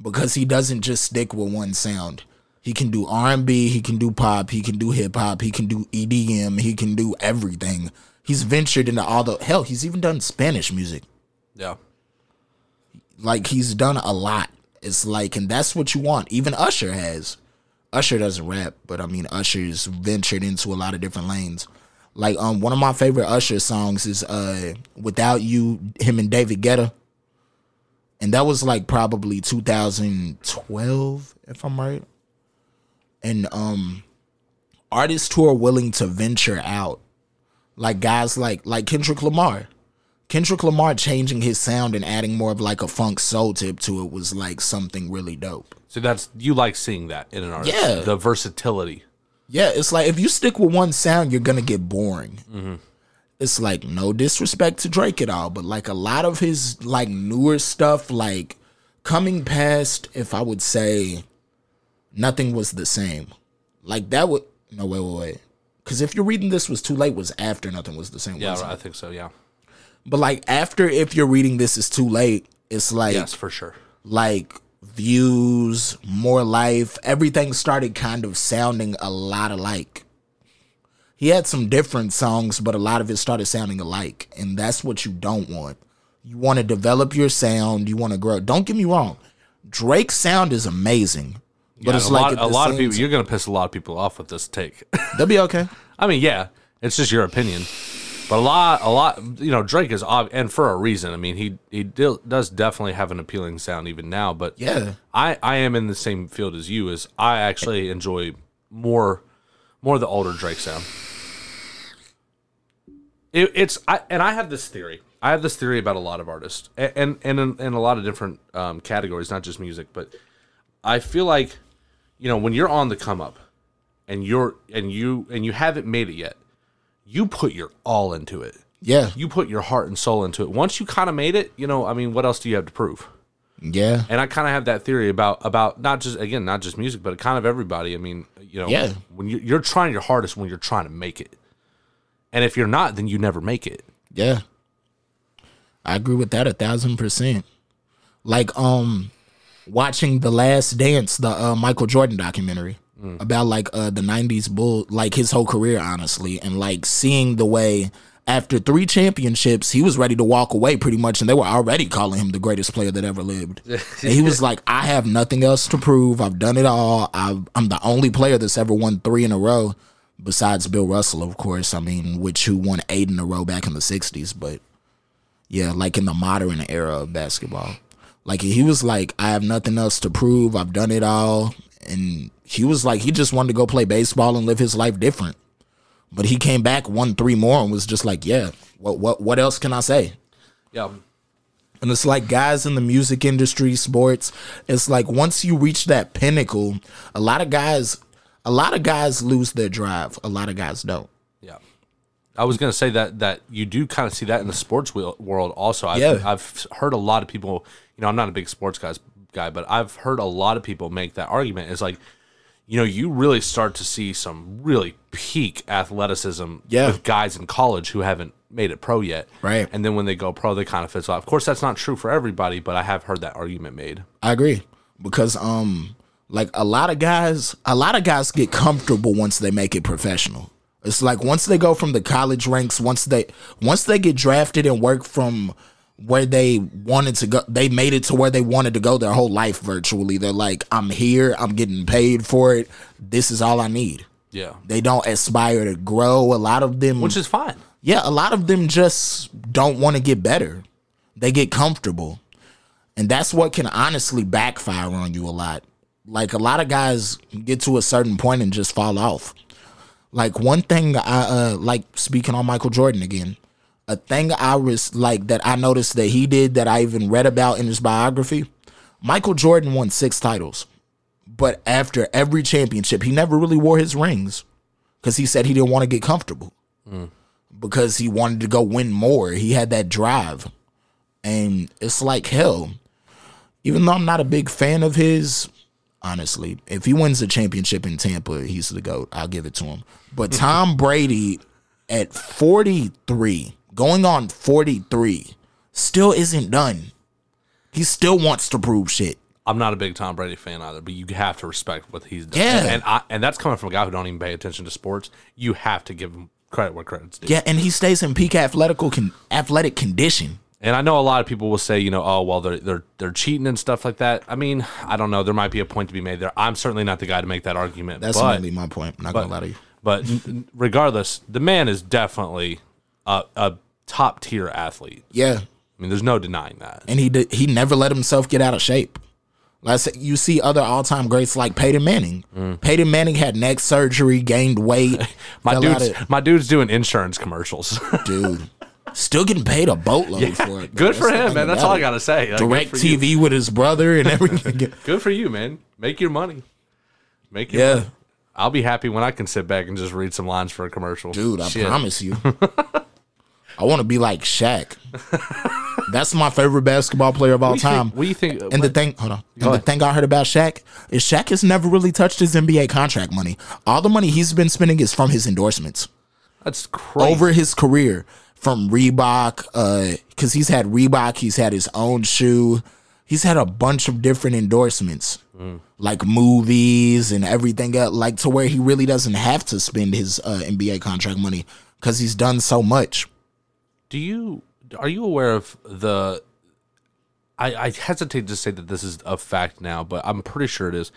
Because he doesn't just stick with one sound. He can do R&B, he can do pop, he can do hip hop, he can do EDM, he can do everything. He's ventured into all the hell, he's even done Spanish music. Yeah. Like he's done a lot. It's like and that's what you want. Even Usher has. Usher doesn't rap, but I mean Usher's ventured into a lot of different lanes. Like um one of my favorite Usher songs is uh Without You, him and David Guetta. And that was like probably 2012, if I'm right. And um artists who are willing to venture out. Like guys like like Kendrick Lamar. Kendrick Lamar changing his sound and adding more of like a funk soul tip to it was like something really dope. So that's you like seeing that in an artist. Yeah. The versatility. Yeah, it's like if you stick with one sound, you're gonna get boring. Mm-hmm. It's like no disrespect to Drake at all, but like a lot of his like newer stuff, like coming past, if I would say, nothing was the same. Like that would no wait wait wait, because if you're reading this was too late was after nothing was the same. Yeah, wasn't I think so. Yeah. But like after if you're reading this is too late, it's like Yes, for sure. like views, more life, everything started kind of sounding a lot alike. He had some different songs, but a lot of it started sounding alike. And that's what you don't want. You want to develop your sound, you want to grow. Don't get me wrong. Drake's sound is amazing. But Yeah, it's a like lot, a lot of people. You're gonna piss a lot of people off with this take. They'll be okay. I mean, yeah, it's just your opinion, but a lot, a lot. You know, Drake is ob- and for a reason. I mean, he he dil- does definitely have an appealing sound even now. But Yeah. I I am in the same field as you. As I actually enjoy more more the older Drake sound. It, it's I and I have this theory. I have this theory about a lot of artists and and and in, in a lot of different um, categories, not just music, but I feel like you know when you're on the come up and you're and you and you haven't made it yet, you put your all into it. Yeah. You put your heart and soul into it. Once you kind of made it, you know, I mean, what else do you have to prove? Yeah. And I kind of have that theory about about not just again not just music, but kind of everybody. I mean, you know, Yeah. when you're, you're trying your hardest when you're trying to make it, and if you're not, then you never make it. Yeah. I agree with that a thousand percent. Like um watching The Last Dance, the uh, Michael Jordan documentary about like uh the nineties bull like his whole career honestly and like seeing the way after three championships, he was ready to walk away pretty much, and they were already calling him the greatest player that ever lived. and he was like, I have nothing else to prove. I've done it all. i I'm the only player that's ever won three in a row, besides Bill Russell, of course. I mean, which who won eight in a row back in the 60s, but yeah, like in the modern era of basketball. Like he was like, I have nothing else to prove. I've done it all. And he was like, he just wanted to go play baseball and live his life different. But he came back, won three more, and was just like, yeah, what what what else can I say? Yeah. And it's like guys in the music industry, sports, it's like once you reach that pinnacle, a lot of guys a lot of guys lose their drive. A lot of guys don't. I was going to say that that you do kind of see that in the sports world also. I've, Yeah. I've heard a lot of people, you know, I'm not a big sports guys guy, but I've heard a lot of people make that argument. It's like, you know, you really start to see some really peak athleticism Yeah. with guys in college who haven't made it pro yet. Right. And then when they go pro, they kind of fizzle out. Of course, that's not true for everybody, but I have heard that argument made. I agree because um like a lot of guys a lot of guys get comfortable once they make it professional. It's like once they go from the college ranks, once they once they get drafted and work from where they wanted to go, they made it to where they wanted to go their whole life virtually. They're like, I'm here, I'm getting paid for it. This is all I need. Yeah. They don't aspire to grow. A lot of them Which is fine. yeah, a lot of them just don't want to get better. They get comfortable. And that's what can honestly backfire on you a lot. Like a lot of guys get to a certain point and just fall off. Like one thing I uh like speaking on Michael Jordan again, a thing I was like that I noticed that he did that I even read about in his biography. Michael Jordan won 6 titles. But after every championship, he never really wore his rings cuz he said he didn't want to get comfortable because he wanted to go win more. He had that drive. And it's like hell. Even though I'm not a big fan of his, honestly, if he wins the championship in Tampa, he's the GOAT. I'll give it to him. But Tom Brady at 43, going on 43, still isn't done. He still wants to prove shit. I'm not a big Tom Brady fan either, but you have to respect what he's done. Yeah. And I, and that's coming from a guy who don't even pay attention to sports. You have to give him credit where credit's due. Yeah, and he stays in peak athletical con- athletic condition. And I know a lot of people will say, you know, oh well, they're they're they're cheating and stuff like that. I mean, I don't know. There might be a point to be made there. I'm certainly not the guy to make that argument. That's but, my point. I'm not gonna lie to you. But regardless, the man is definitely a, a top tier athlete. Yeah, I mean, there's no denying that. and he did, he never let himself get out of shape. Like said, you see other all time greats like Peyton Manning. Mm. Peyton Manning had neck surgery, gained weight. My dude's of- my dude's doing insurance commercials. dude, still getting paid a boatload for it. Good for him, man. That's all I gotta say. Like, Direct. TV with his brother and everything. Good for you, man. Make your money. Make your Yeah. money. I'll be happy when I can sit back and just read some lines for a commercial. Dude, I Shit. promise you. I want to be like Shaq. That's my favorite basketball player of all What time. think- what do you think? And the thing, hold on. And the thing I heard about Shaq is Shaq has never really touched his NBA contract money. All the money he's been spending is from his endorsements That's crazy. over his career from Reebok, uh, because he's had Reebok, he's had his own shoe, he's had a bunch of different endorsements, like movies and everything else, like to where he really doesn't have to spend his uh, NBA contract money because he's done so much. Do you are you aware of the? I, I hesitate to say that this is a fact now, but I'm pretty sure it is.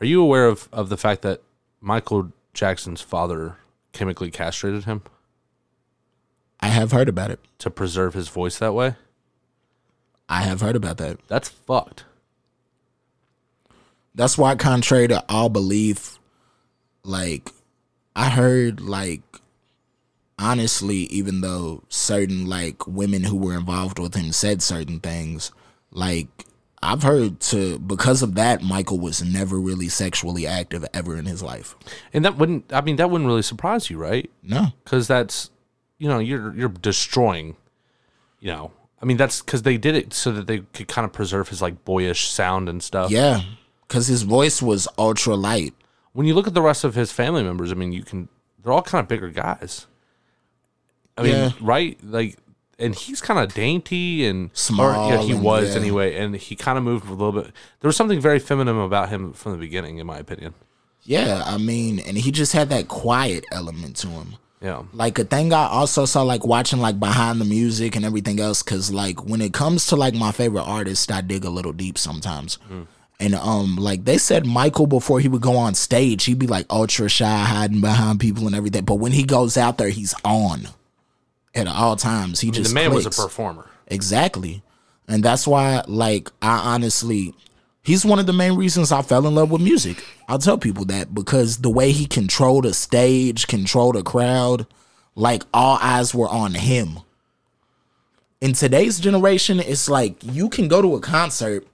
Are you aware of of the fact that Michael Jackson's father chemically castrated him I have heard about it. to preserve his voice that way? I have heard about that. That's fucked. That's why, contrary to all belief, like I heard, like honestly, even though certain like women who were involved with him said certain things, like I've heard to because of that, Michael was never really sexually active ever in his life. And that wouldn't. I mean, that wouldn't really surprise you, right? No, because that's you know you're you're destroying you know i mean that's because they did it so that they could kind of preserve his like boyish sound and stuff yeah, because his voice was ultra light. when you look at the rest of his family members i mean you can they're all kind of bigger guys i mean Yeah. right like and he's kind of dainty and or, yeah, he was yeah. anyway and he kind of moved a little bit there was something very feminine about him from the beginning in my opinion Yeah, I mean, and he just had that quiet element to him. Yeah. like a thing I also saw like watching like behind the music and everything else because like when it comes to like my favorite artist I dig a little deep sometimes and um like they said Michael before he would go on stage he'd be like ultra shy hiding behind people and everything but when he goes out there he's on at all times he just the man was a performer. Exactly. And that's why, like, I honestly, he's one of the main reasons I fell in love with music. I'll tell people that because the way he controlled a stage, controlled a crowd, like, all eyes were on him. In today's generation, it's like you can go to a concert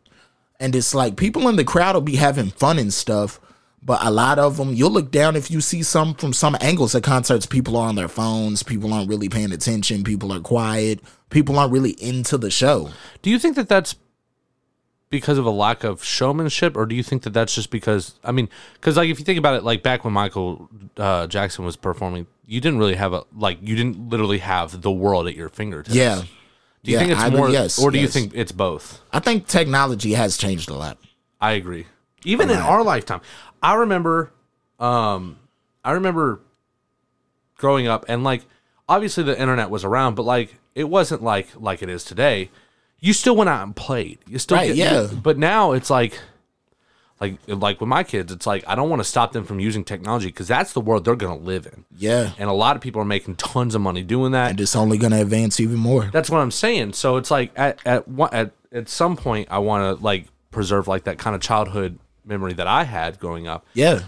and it's like people in the crowd will be having fun and stuff. But a lot of them, you'll look down if you see some from some angles at concerts. People are on their phones. People aren't really paying attention. People are quiet. People aren't really into the show. Do you think that that's because of a lack of showmanship, or do you think that that's just because? I mean, because like if you think about it, like back when Michael uh, Jackson was performing, you didn't really have a like you didn't literally have the world at your fingertips. Yeah. Do you Yeah, think it's I more, yes, or do you think it's both? I think technology has changed a lot. I agree. Even in our lifetime, I remember, um, I remember growing up, and like obviously the internet was around, but like it wasn't like like it is today. You still went out and played. You still Right, get, yeah. But now it's like, like like with my kids, it's like I don't want to stop them from using technology because that's the world they're gonna live in, Yeah. and a lot of people are making tons of money doing that. And it's only going to advance even more. That's what I'm saying. So it's like at at one, at at some point I want to like preserve like that kind of childhood memory that I had growing up. Yeah.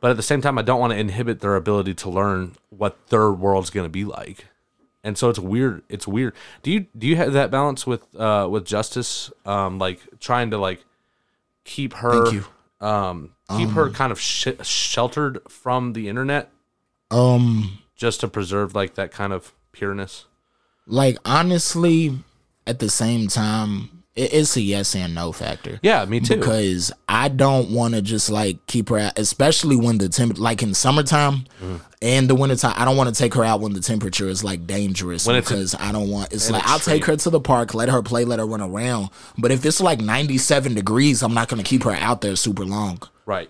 But at the same time I don't want to inhibit their ability to learn what their world's going to be like. And so it's weird. It's weird. Do you do you have that balance with uh with justice um like trying to like keep her Thank you. um keep her kind of sh- sheltered from the internet Um, just to preserve like that kind of pureness? like honestly, at the same time, it's a yes and no factor. Yeah, me too. because I don't want to just like keep her out, especially when the temp like in summertime Mm-hmm. and the wintertime. I don't want to take her out when the temperature is like dangerous When because I don't want. It's like I'll take her to the park, let her play, let her run around. But if it's like ninety seven degrees, I'm not gonna keep her out there super long right.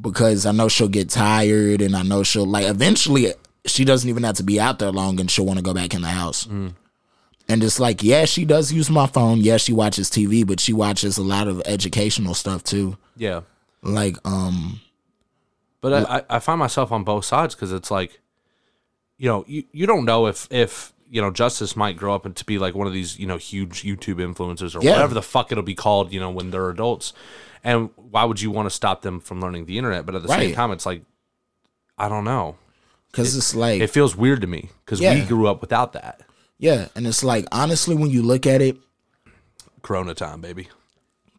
because I know she'll get tired and I know she'll like eventually she doesn't even have to be out there long and she'll want to go back in the house. Mm. And it's like, yeah, she does use my phone. Yeah, she watches TV, but she watches a lot of educational stuff too. Yeah. Like, um, But I, I- I find myself on both sides because it's like, you know, you, you don't know if if you know Justice might grow up and to be like one of these you know huge YouTube influencers or Yeah. whatever the fuck it'll be called, you know, when they're adults. And why would you want to stop them from learning the internet? But at the same time, it's like, I don't know. cause it's like, It feels weird to me because we grew up without that. Yeah. And it's like, honestly, when you look at it, Corona time, baby.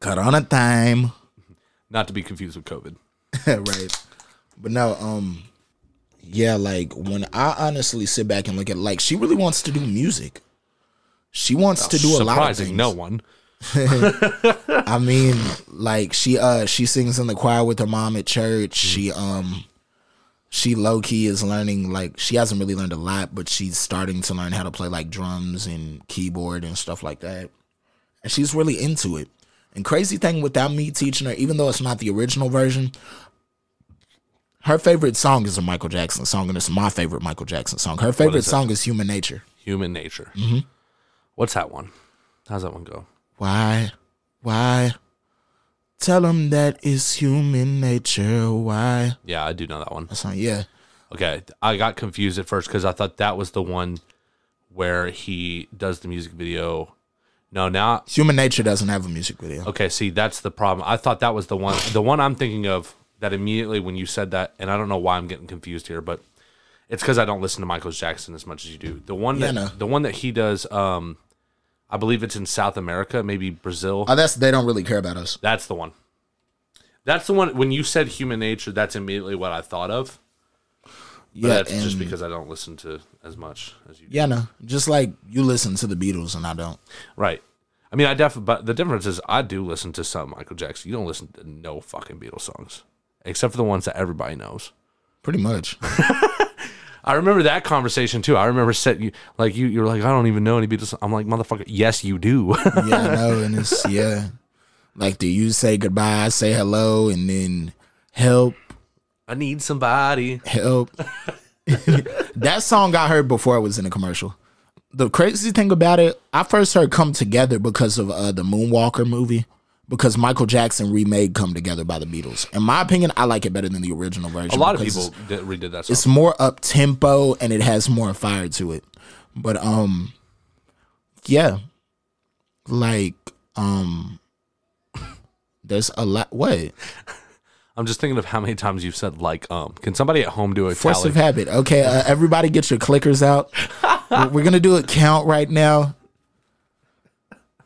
cut on a time. Not to be confused with COVID. right. But no, um, yeah, like when I honestly sit back and look at like she really wants to do music. She wants to do a lot of things. Surprising no one. I mean, like she uh she sings in the choir with her mom at church. She um she low key is learning like she hasn't really learned a lot, but she's starting to learn how to play like drums and keyboard and stuff like that. And she's really into it. And crazy thing without me teaching her, even though it's not the original version, her favorite song is a Michael Jackson song, and it's my favorite Michael Jackson song. Her favorite is song is Human Nature. Human nature. Mm-hmm. What's that one? How's that one go? Why? Why? Tell them that it's human nature. Why? Yeah, I do know that one. That's not, yeah. Okay, I got confused at first because I thought that was the one where he does the music video. No, now Human nature doesn't have a music video. okay. See, that's the problem. I thought that was the one. The one I'm thinking of that immediately when you said that, and I don't know why I'm getting confused here, but it's because I don't listen to Michael Jackson as much as you do. The one Yeah, that no. the one that he does, um, I believe it's in South America, maybe Brazil. Oh, that's they don't really care about us. That's the one. That's the one. When you said human nature, that's immediately what I thought of. But Yeah, that's just because I don't listen to as much as you. do. Yeah, no. Just like you listen to the Beatles and I don't. Right. I mean, I definitely. But the difference is, I do listen to some Michael Jackson. You don't listen to no fucking Beatles songs, except for the ones that everybody knows. Pretty much. I remember that conversation too. I remember set you like you. You're like, I don't even know any Beatles. I'm like, motherfucker, yes, you do. yeah, I know. And it's yeah. Like do you say goodbye, say hello, and then help, I need somebody. help. that song I heard before it was in a commercial. The crazy thing about it, I first heard "Come Together" because of uh, the Moonwalker movie. Because Michael Jackson remade "Come Together" by the Beatles. In my opinion, I like it better than the original version. A lot of people did, redid that song. It's more up tempo and it has more fire to it. But um, yeah, like um, there's a lot. What I'm just thinking of how many times you've said like um. Can somebody at home do a force tally? of habit? Okay, uh, everybody, get your clickers out. We're- We're gonna do a count right now.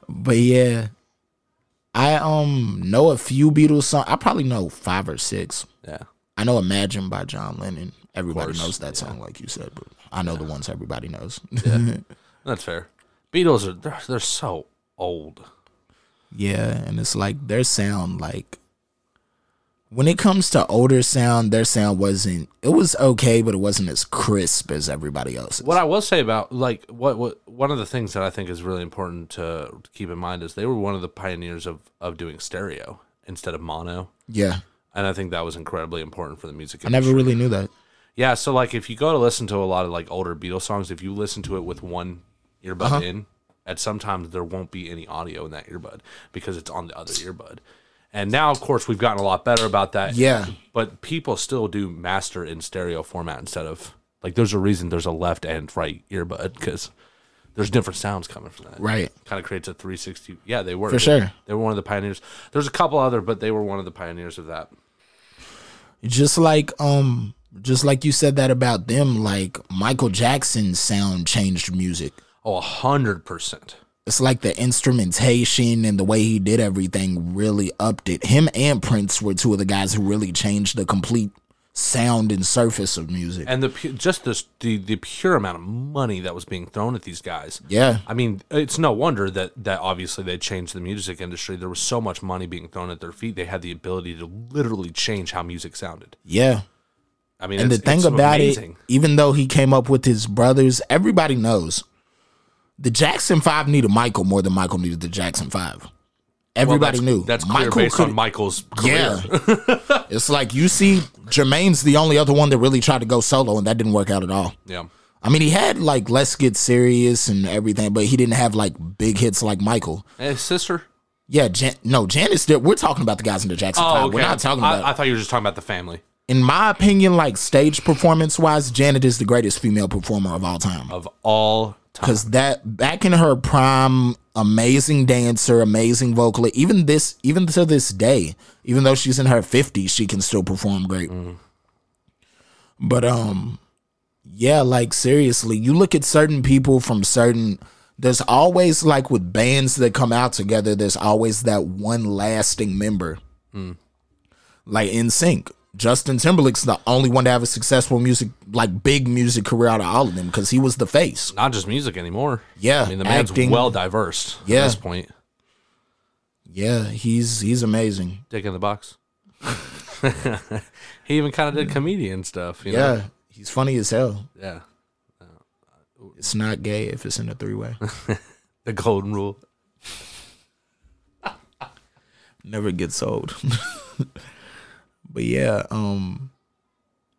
But yeah, I um know a few Beatles songs. I probably know five or six. yeah. I know "Imagine" by John Lennon. Everybody course, knows that song, like you said, but I know the ones everybody knows. Yeah. That's fair. Beatles are they're, they're so old. Yeah, and it's like their sound like when it comes to older sound, their sound wasn't it was okay, but it wasn't as crisp as everybody else's. What I will say about like what what one of the things that I think is really important to, keep in mind is they were one of the pioneers of of doing stereo instead of mono, yeah. and I think that was incredibly important for the music. I never really knew that. Yeah, so like if you go to listen to a lot of like older Beatles songs, if you listen to it with one earbud Uh-huh. in, at sometimes there won't be any audio in that earbud because it's on the other earbud. And now, of course, we've gotten a lot better about that. Yeah. But people still do master in stereo format instead of like. There's a reason there's a left and right earbud because there's different sounds coming from that. Right. Kind of creates a 360. Yeah, they were For They- sure. They were one of the pioneers. There's a couple other, but they were one of the pioneers of that. Just like um just like you said that about them, like Michael Jackson's sound changed music. Oh, a hundred percent. It's like the instrumentation and the way he did everything really upped it. Him and Prince were two of the guys who really changed the complete sound and surface of music. and the just this the the pure amount of money that was being thrown at these guys. Yeah. I mean, it's no wonder that that obviously they changed the music industry. There was so much money being thrown at their feet. They had the ability to literally change how music sounded. Yeah. I mean, And the thing about amazing. it, even though he came up with his brothers, everybody knows the Jackson Five needed Michael more than Michael needed the Jackson Five. Well, Everybody that's, knew that's clear based could- on Michael's career. Yeah, it's like you see, Jermaine's the only other one that really tried to go solo, and that didn't work out at all. Yeah. I mean, he had like "Let's Get Serious" and everything, but he didn't have like big hits like Michael. Hey, sister. Yeah, Jan- no, Janice. did- We're talking about the guys in the Jackson Oh, Five. okay. We're not talking I, about. I thought you were just talking about the family in my opinion, like stage performance wise, Janet is the greatest female performer of all time. of all. Because that back in her prime, amazing dancer, amazing vocalist. Even this, even to this day, even though she's in her fifties, she can still perform great. But um, yeah, like seriously, you look at certain people from certain. There's always like with bands that come out together. There's always that one lasting member. Like NSYNC. Justin Timberlake's the only one to have a successful music, like big music career out of all of them because he was the face. Not just music anymore. Yeah, I mean, the man's acting. well diverse Yeah. at this point. Yeah, he's he's amazing. Dick in the box. he even kind of did comedian stuff. You know? Yeah, he's funny as hell. Yeah. It's not gay if it's in a three way. The golden rule. Never gets old. but yeah, um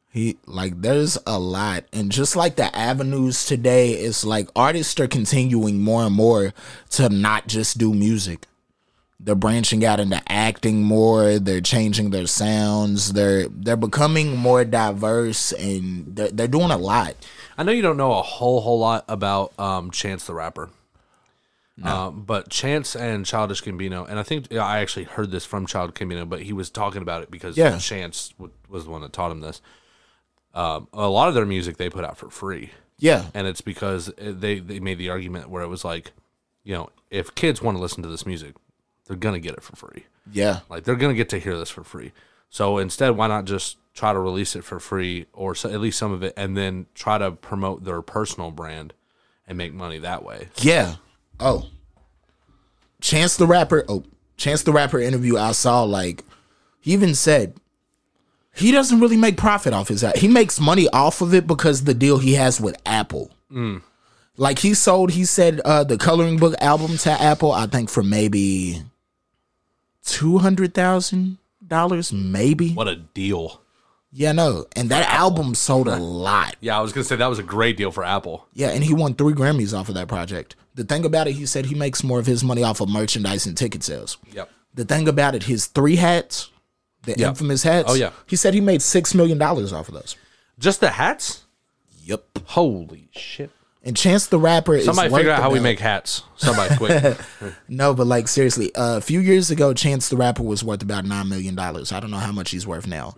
he like there's a lot. And just like the avenues today it's like artists are continuing more and more to not just do music. They're branching out into acting more. They're changing their sounds. They're they're becoming more diverse and they're, they're doing a lot. I know you don't know a whole whole lot about um, Chance the rapper. Um, but Chance and Childish Gambino, and I think yeah, I actually heard this from Child Gambino, but he was talking about it because Yeah. Chance w- was the one that taught him this. Um, a lot of their music they put out for free, yeah and it's because they they made the argument where it was like, you know, if kids want to listen to this music, they're gonna get it for free. yeah Like they're gonna get to hear this for free. So instead, why not just try to release it for free, or so, at least some of it, and then try to promote their personal brand and make money that way? Yeah. Oh. Chance the Rapper. Oh, Chance the Rapper interview I saw, like, he even said he doesn't really make profit off his He makes money off of it because the deal he has with Apple. Like he sold, he said uh the coloring book album to Apple, I think for maybe two hundred thousand dollars, maybe. What a deal! Yeah, no. And that album sold a lot. Yeah, I was gonna say that was a great deal for Apple. Yeah, and he won three Grammys off of that project. The thing about it, he said he makes more of his money off of merchandise and ticket sales. Yep. The thing about it, his three hats, the Yeah. infamous hats. Oh, yeah. He said he made six million dollars off of those. Just the hats? Yep. Holy shit! And Chance the Rapper is Somebody figure out how we make hats. Somebody quick. No, but like seriously, uh, a few years ago, Chance the Rapper was worth about nine million dollars. I don't know how much he's worth now,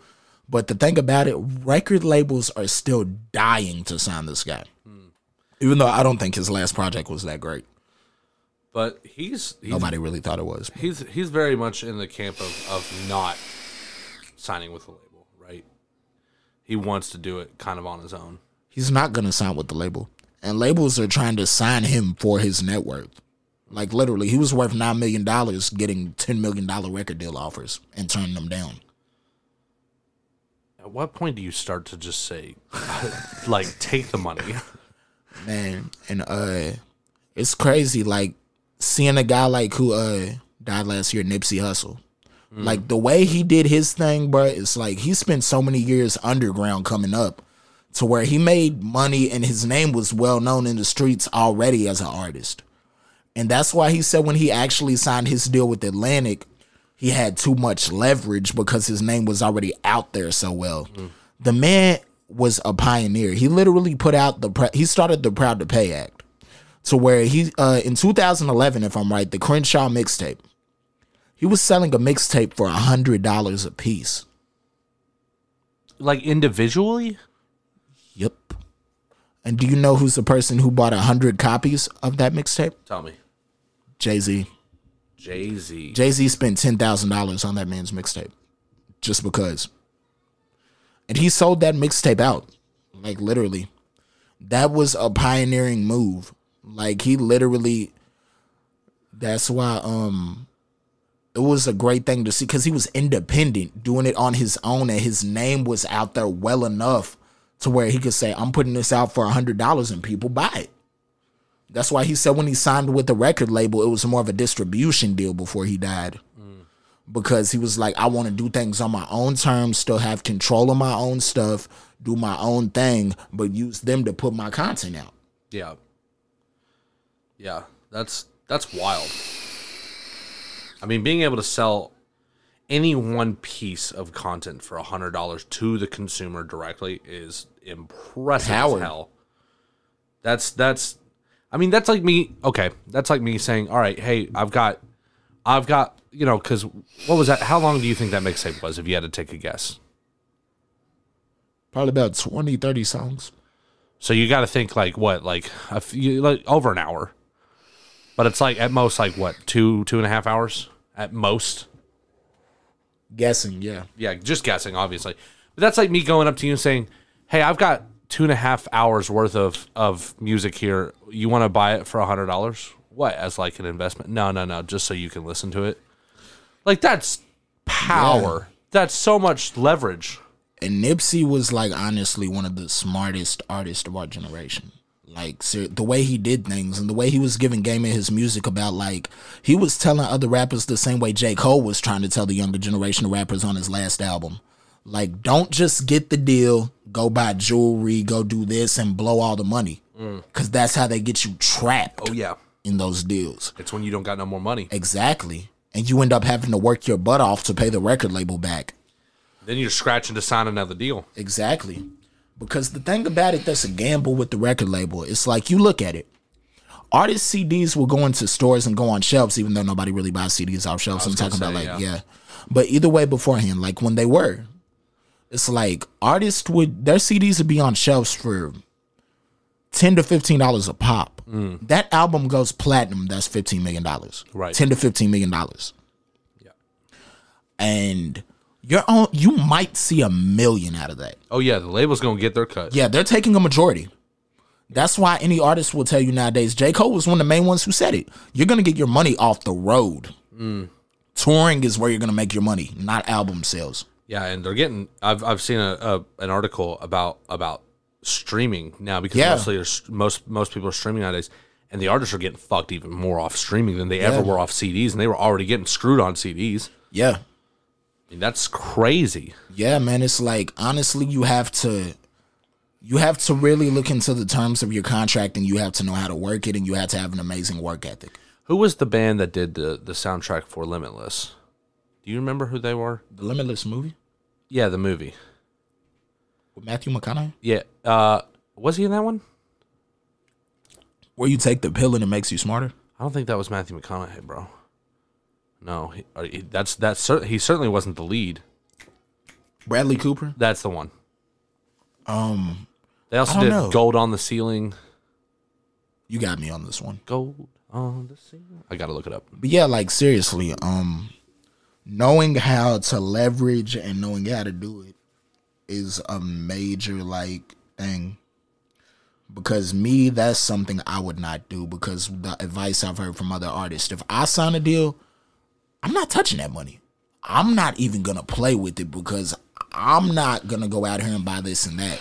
but the thing about it, record labels are still dying to sign this guy, even though I don't think his last project was that great. but he's he's Nobody really thought it was. he's he's very much in the camp of, of not signing with the label, right? He wants to do it kind of on his own. He's not gonna sign with the label, and labels are trying to sign him for his net worth. Like literally, he was worth nine million dollars, getting ten million dollar record deal offers and turning them down. At what point do you start to just say, like, take the money? man and uh it's crazy like seeing a guy like who uh died last year Nipsey Hussle. like the way he did his thing bro it's like he spent so many years underground coming up to where he made money and his name was well known in the streets already as an artist and that's why he said when he actually signed his deal with atlantic he had too much leverage because his name was already out there so well. The man was a pioneer. He literally put out the he started the Proud to Pay Act to where he uh in 2011 if I'm right, the Crenshaw mixtape. He was selling a mixtape for a hundred dollars a piece. like, individually? Yep. And do you know who's the person who bought a hundred copies of that mixtape? Tell me. Jay Z. Jay Z. Jay Z spent ten thousand dollars on that man's mixtape, just because. And he sold that mixtape out, like literally. That was a pioneering move. Like he literally. That's why um, it was a great thing to see because he was independent, doing it on his own, and his name was out there well enough to where he could say, "I'm putting this out for a hundred dollars and people buy it." That's why he said when he signed with the record label, it was more of a distribution deal before he died. Because he was like, I want to do things on my own terms, still have control of my own stuff, do my own thing, but use them to put my content out. Yeah. Yeah. That's that's wild. I mean, being able to sell any one piece of content for a hundred dollars to the consumer directly is impressive Power. as hell. That's that's I mean, that's like me okay, that's like me saying, All right, hey, I've got I've got you know, because what was that? How long do you think that mixtape was if you had to take a guess? Probably about 20, 30 songs. So you got to think like what, like a few, like over an hour, but it's like at most like what two two and a half hours at most. Guessing, yeah. Yeah, just guessing, obviously. But that's like me going up to you and saying, "Hey, I've got two and a half hours worth of of music here. You want to buy it for a hundred dollars? What as like an investment? No, no, no. Just so you can listen to it. Like that's power. That's so much leverage. And Nipsey was like honestly one of the smartest artists of our generation. Like ser- the way he did things and the way he was giving game in his music about like he was telling other rappers the same way J. Cole was trying to tell the younger generation of rappers on his last album. Like, don't just get the deal, go buy jewelry, go do this and blow all the money. Mm. Cause that's how they get you trapped Oh yeah, in those deals. it's when you don't got no more money. Exactly. And you end up having to work your butt off to pay the record label back. Then you're scratching to sign another deal. Exactly. Because the thing about it that's a gamble with the record label, it's like you look at it. Artist CDs will go into stores and go on shelves, even though nobody really buys CDs off shelves. I'm talking about like, yeah. yeah. But either way beforehand, like when they were, it's like artists would their CDs would be on shelves for ten to fifteen dollars a pop. Mm. That album goes platinum, that's fifteen million dollars. Right. Ten to fifteen million dollars. Yeah. And you're on you might see a million out of that. Oh yeah, the label's gonna get their cut. Yeah, they're taking a majority. That's why any artist will tell you nowadays. J. Cole was one of the main ones who said it. You're gonna get your money off the road. Mm. Touring is where you're gonna make your money, not album sales. Yeah, and they're getting. I've I've seen a, a an article about about streaming now because Yeah. mostly most most people are streaming nowadays, and the artists are getting fucked even more off streaming than they ever were off CDs, and they were already getting screwed on CDs. Yeah. I mean, that's crazy. Yeah, man, it's like honestly you have to you have to really look into the terms of your contract and you have to know how to work it and you have to have an amazing work ethic. Who was the band that did the the soundtrack for Limitless? Do you remember who they were? The Limitless movie Yeah, the movie. With Matthew McConaughey, Yeah. Uh, was he in that one? where you take the pill and it makes you smarter. I don't think that was Matthew McConaughey, bro. No, he, uh, he- that's that's cer- he certainly wasn't the lead. Bradley Cooper. That's the one. Um, They also did know. Gold on the Ceiling. you got me on this one. Gold on the Ceiling. I gotta look it up. But yeah, like seriously, um, knowing how to leverage and knowing how to do it is a major like thing. Because me, that's something I would not do. Because the advice I've heard from other artists, if I sign a deal, I'm not touching that money. I'm not even gonna play with it because I'm not gonna go out here and buy this and that.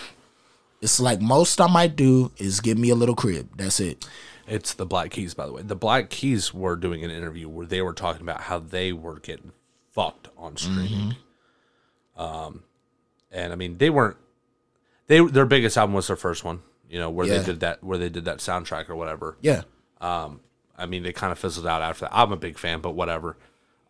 It's like most I might do is give me a little crib. That's it. It's the Black Keys, by the way. The Black Keys were doing an interview where they were talking about how they were getting fucked on streaming. Um, and I mean, they weren't. They their biggest album was their first one. You know, where Yeah. they did that, where they did that soundtrack or whatever. Yeah. I mean, they kind of fizzled out after that. I'm a big fan, but whatever.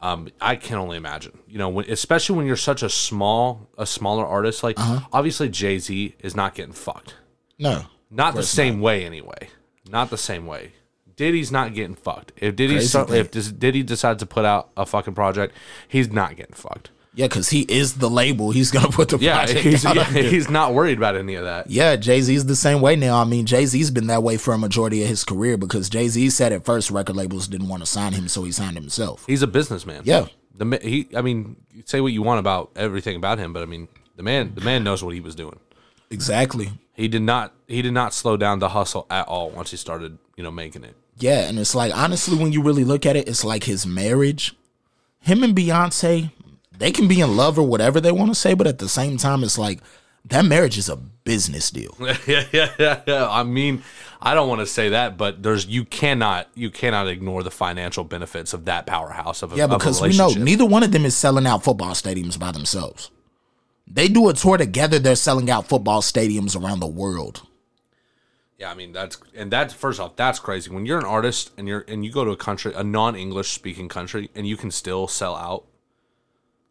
Um, I can only imagine, you know, when, especially when you're such a small, a smaller artist. Like, Uh-huh. obviously, Jay Z is not getting fucked. No. Not the same way, anyway. Not the same way. Diddy's not getting fucked. If Diddy if Diddy decides to put out a fucking project, he's not getting fucked. Yeah, because he is the label. He's gonna put the Yeah, project he's, out yeah, he's not worried about any of that. Yeah, Jay Z's the same way now. I mean, Jay Z's been that way for a majority of his career because Jay Z said at first record labels didn't want to sign him, so he signed himself. He's a businessman. Yeah, The he, I mean, say what you want about everything about him, but I mean, the man, the man knows what he was doing. exactly. He did not, he did not slow down the hustle at all once he started, you know, making it. Yeah, and it's like honestly, when you really look at it, it's like his marriage. Him and Beyonce, they can be in love or whatever they want to say, but at the same time, it's like that marriage is a business deal. yeah, yeah, yeah, yeah. I mean, I don't want to say that, but there's you cannot you cannot ignore the financial benefits of that powerhouse of a, Yeah, because we know neither one of them is selling out football stadiums by themselves. They do a tour together, they're selling out football stadiums around the world. Yeah, I mean that's and that's first off that's crazy. When you're an artist and you're and you go to a country, a non-English speaking country, and you can still sell out,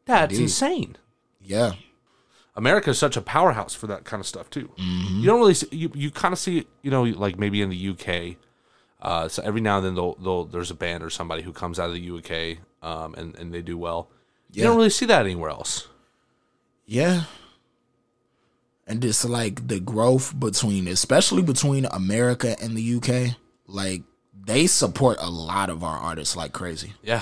that's Indeed. insane. Yeah. America is such a powerhouse for that kind of stuff too. You don't really see, you you kind of see you know like maybe in the UK. Uh, so every now and then they'll, they'll there's a band or somebody who comes out of the UK um, and and they do well. You don't really see that anywhere else. Yeah. And it's like the growth between, especially between America and the UK, like they support a lot of our artists like crazy. Yeah,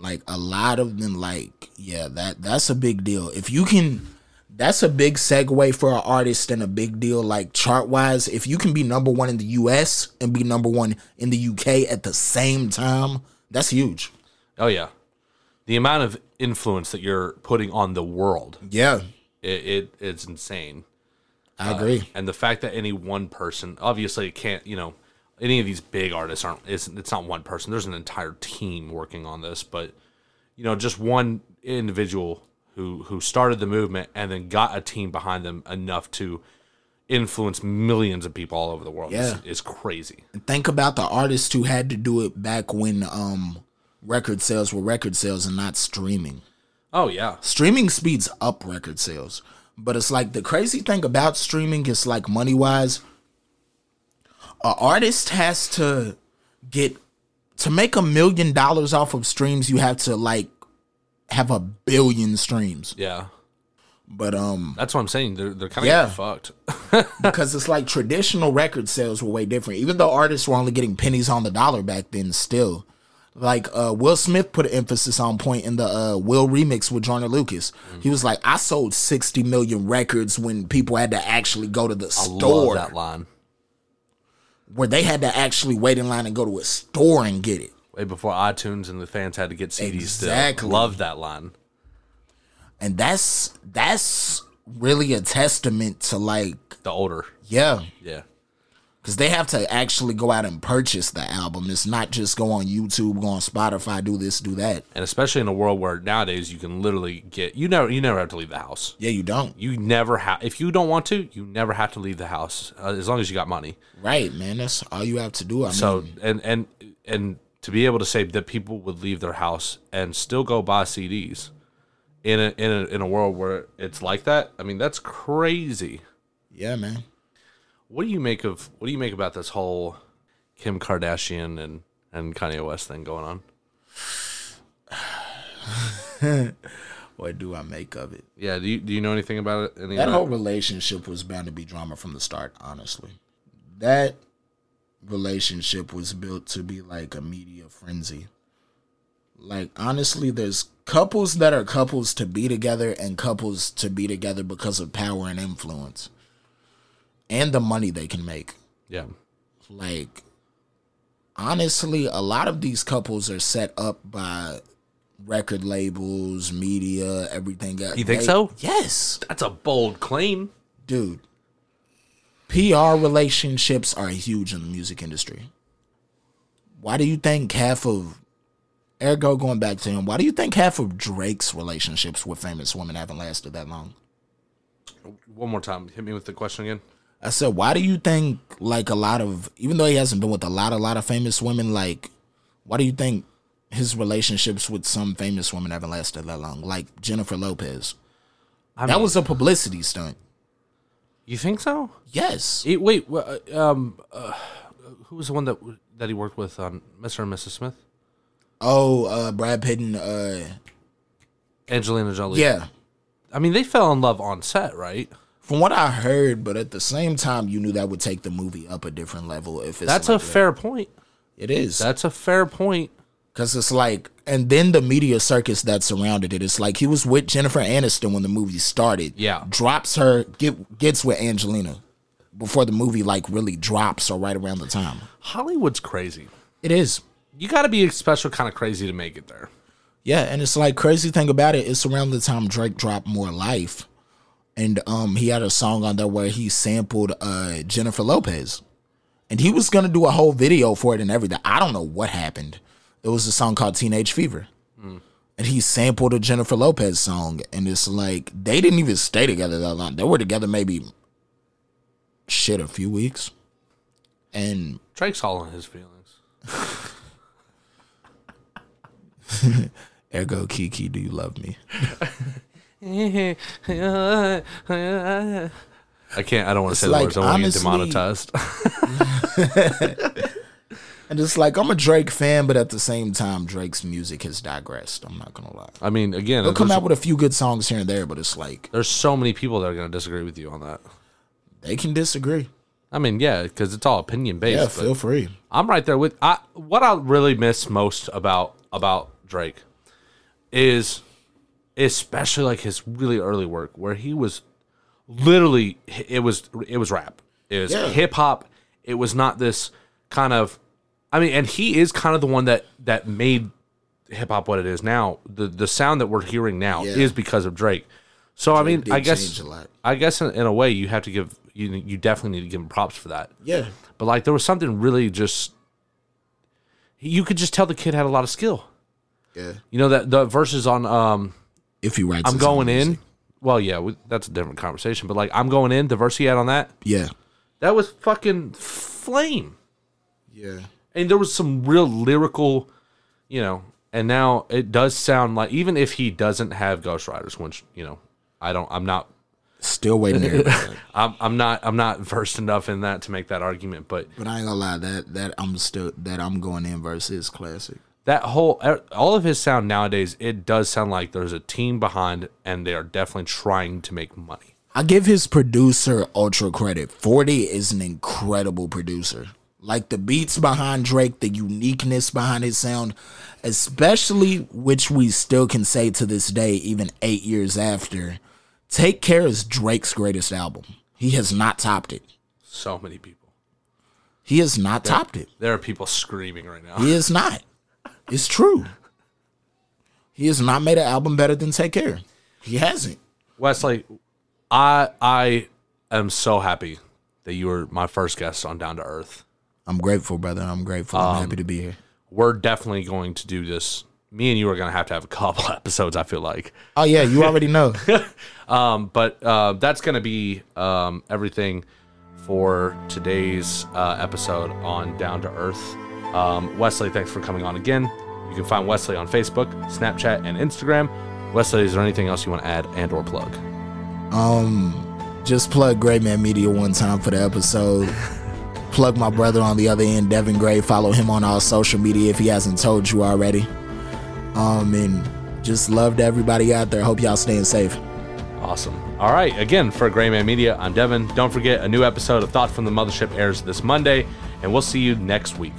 Like a lot of them, like yeah, that that's a big deal. If you can, that's a big segue for an artist and a big deal like chart wise. If you can be number one in the US and be number one in the UK at the same time, that's huge. oh yeah, the amount of influence that you're putting on the world, Yeah, it, it it's insane. I agree. Uh, and the fact that any one person obviously it can't you know any of these big artists aren't it's, it's not one person there's an entire team working on this but you know just one individual who who started the movement and then got a team behind them enough to influence millions of people all over the world Yeah. is, crazy think about the artists who had to do it back when um record sales were record sales and not streaming. oh yeah Streaming speeds up record sales. But it's like the crazy thing about streaming is like money wise, a artist has to get to make a million dollars off of streams, you have to like have a billion streams. yeah But um that's what i'm saying they're, they're kind of Yeah. fucked because it's like traditional record sales were way different. Even though artists were only getting pennies on the dollar back then, still. Like uh, Will Smith put an emphasis on point in the uh, Will remix with Joyner Lucas. He was like, "I sold sixty million records when people had to actually go to the love store, that line where they had to actually wait in line and go to a store and get it." way before itunes and the fans had to get cds Exactly. still. Love that line. And that's that's really a testament to like, the older. Yeah, yeah because they have to actually go out and purchase the album. It's not just go on YouTube, go on Spotify, do this, do that. And especially in a world where nowadays you can literally get you never you never have to leave the house. Yeah, you don't. You never have if you don't want to, you never have to leave the house uh, as long as you got money. Right, man. That's all you have to do. I So mean, and and and to be able to say that people would leave their house and still go buy CDs in a in a in a world where it's like that, I mean that's crazy. yeah, man. What do you make of what do you make about this whole Kim Kardashian and and Kanye West thing going on? What do I make of it? Yeah, do you do you know anything about it? Any That whole relationship was bound to be drama from the start, honestly. That relationship was built to be like a media frenzy. Like, honestly, there's couples that are couples to be together and couples to be together because of power and influence and the money they can make. yeah. Like, honestly, a lot of these couples are set up by record labels, media, everything else. You think They- so? Yes That's a bold claim. dude, PR relationships are huge in the music industry. Why do you think half of ergo going back to him, why do you think half of Drake's relationships with famous women haven't lasted that long? One more time. Hit me with the question again. I said, why do you think like a lot of even though he hasn't been with a lot, a lot of famous women, like why do you think his relationships with some famous women haven't lasted that long? Like Jennifer Lopez. I That mean, was a publicity stunt. You think so? Yes. Eh, wait, um, uh, who was the one that that he worked with on Mr. and Mrs. Smith? Oh, uh Brad Pitt and uh Angelina Jolie. yeah. I mean, they fell in love on set, right? From what I heard, but at the same time, you knew that would take the movie up a different level. If it's That's like a fair point. it is That's a fair point. because it's like, and then the media circus that surrounded it. It's like he was with Jennifer Aniston when the movie started. Yeah. drops her, get, gets with Angelina before the movie like really drops or right around the time. Hollywood's crazy. It is. You got to be a special kind of crazy to make it there. Yeah, and it's like crazy thing about it. It's around the time Drake dropped More Life, and um, he had a song on there where he sampled uh Jennifer Lopez, and he was gonna do a whole video for it and everything. I don't know what happened. It was a song called Teenage Fever, and he sampled a Jennifer Lopez song, and it's like they didn't even stay together that long. They were together maybe shit a few weeks, and Drake's all in his feelings. ergo Kiki, do you love me? I can't. I don't want to say the words. I want to get demonetized. And it's like I'm a Drake fan, but at the same time, Drake's music has digressed. I'm not gonna lie. I mean, again, He'll come out with a few good songs here and there, but it's like there's so many people that are going to disagree with you on that. they can disagree. I mean, yeah, because it's all opinion based. Yeah, feel free. I'm right there with. I what I really miss most about about Drake is, especially like his really early work, where he was literally it was it was rap, it was Yeah. hip hop. It was not this kind of. I mean, and he is kind of the one that that made hip hop what it is now. The the sound that we're hearing now Yeah. is because of Drake. So I mean, I guess a lot. I guess in, in a way you have to give you you definitely need to give him props for that. Yeah, But like there was something really just you could just tell the kid had a lot of skill. yeah. You know that the verses on um If he writes, I'm his own going in. music. Well, yeah, we, that's a different conversation. But like I'm going in, the verse he had on that, Yeah, that was fucking flame. yeah. And there was some real lyrical, you know. And now it does sound like even if he doesn't have ghostwriters, which you know, I don't. I'm not. Still waiting there. but I'm, I'm not. I'm not versed enough in that to make that argument. But but I ain't gonna lie, that that I'm still that I'm going in verse is classic. That whole er, all of his sound nowadays it does sound like there's a team behind and they are definitely trying to make money I give his producer ultra credit. 40 is an incredible producer. Like the beats behind Drake, the uniqueness behind his sound, especially which we still can say to this day, even eight years after. Take Care is Drake's greatest album. He has not topped it. so many people He has not topped it. there are people screaming right now He is not. It's true. He has not made an album better than Take Care. He hasn't. wesley i i am so happy that you were my first guest on Down to Earth. I'm grateful, brother. I'm grateful. I'm happy to be here. We're definitely going to do this. Me and you are going to have to have a couple episodes. I feel like. Oh yeah, you already know. Um, but uh, that's going to be um, everything for today's uh, episode on Down to Earth. Um, Wesley, thanks for coming on again. You can find Wesley on Facebook, Snapchat, and Instagram. Wesley, is there anything else you want to add and or plug? Um, just plug Gray Man Media one time for the episode. plug my brother on the other end, Devin Gray. Follow him on all social media if he hasn't told you already. Um, and just love to everybody out there. Hope y'all staying safe. Awesome. All right. Again, for Gray Man Media, I'm Devin. Don't forget, a new episode of Thought from the Mothership airs this Monday, and we'll see you next week.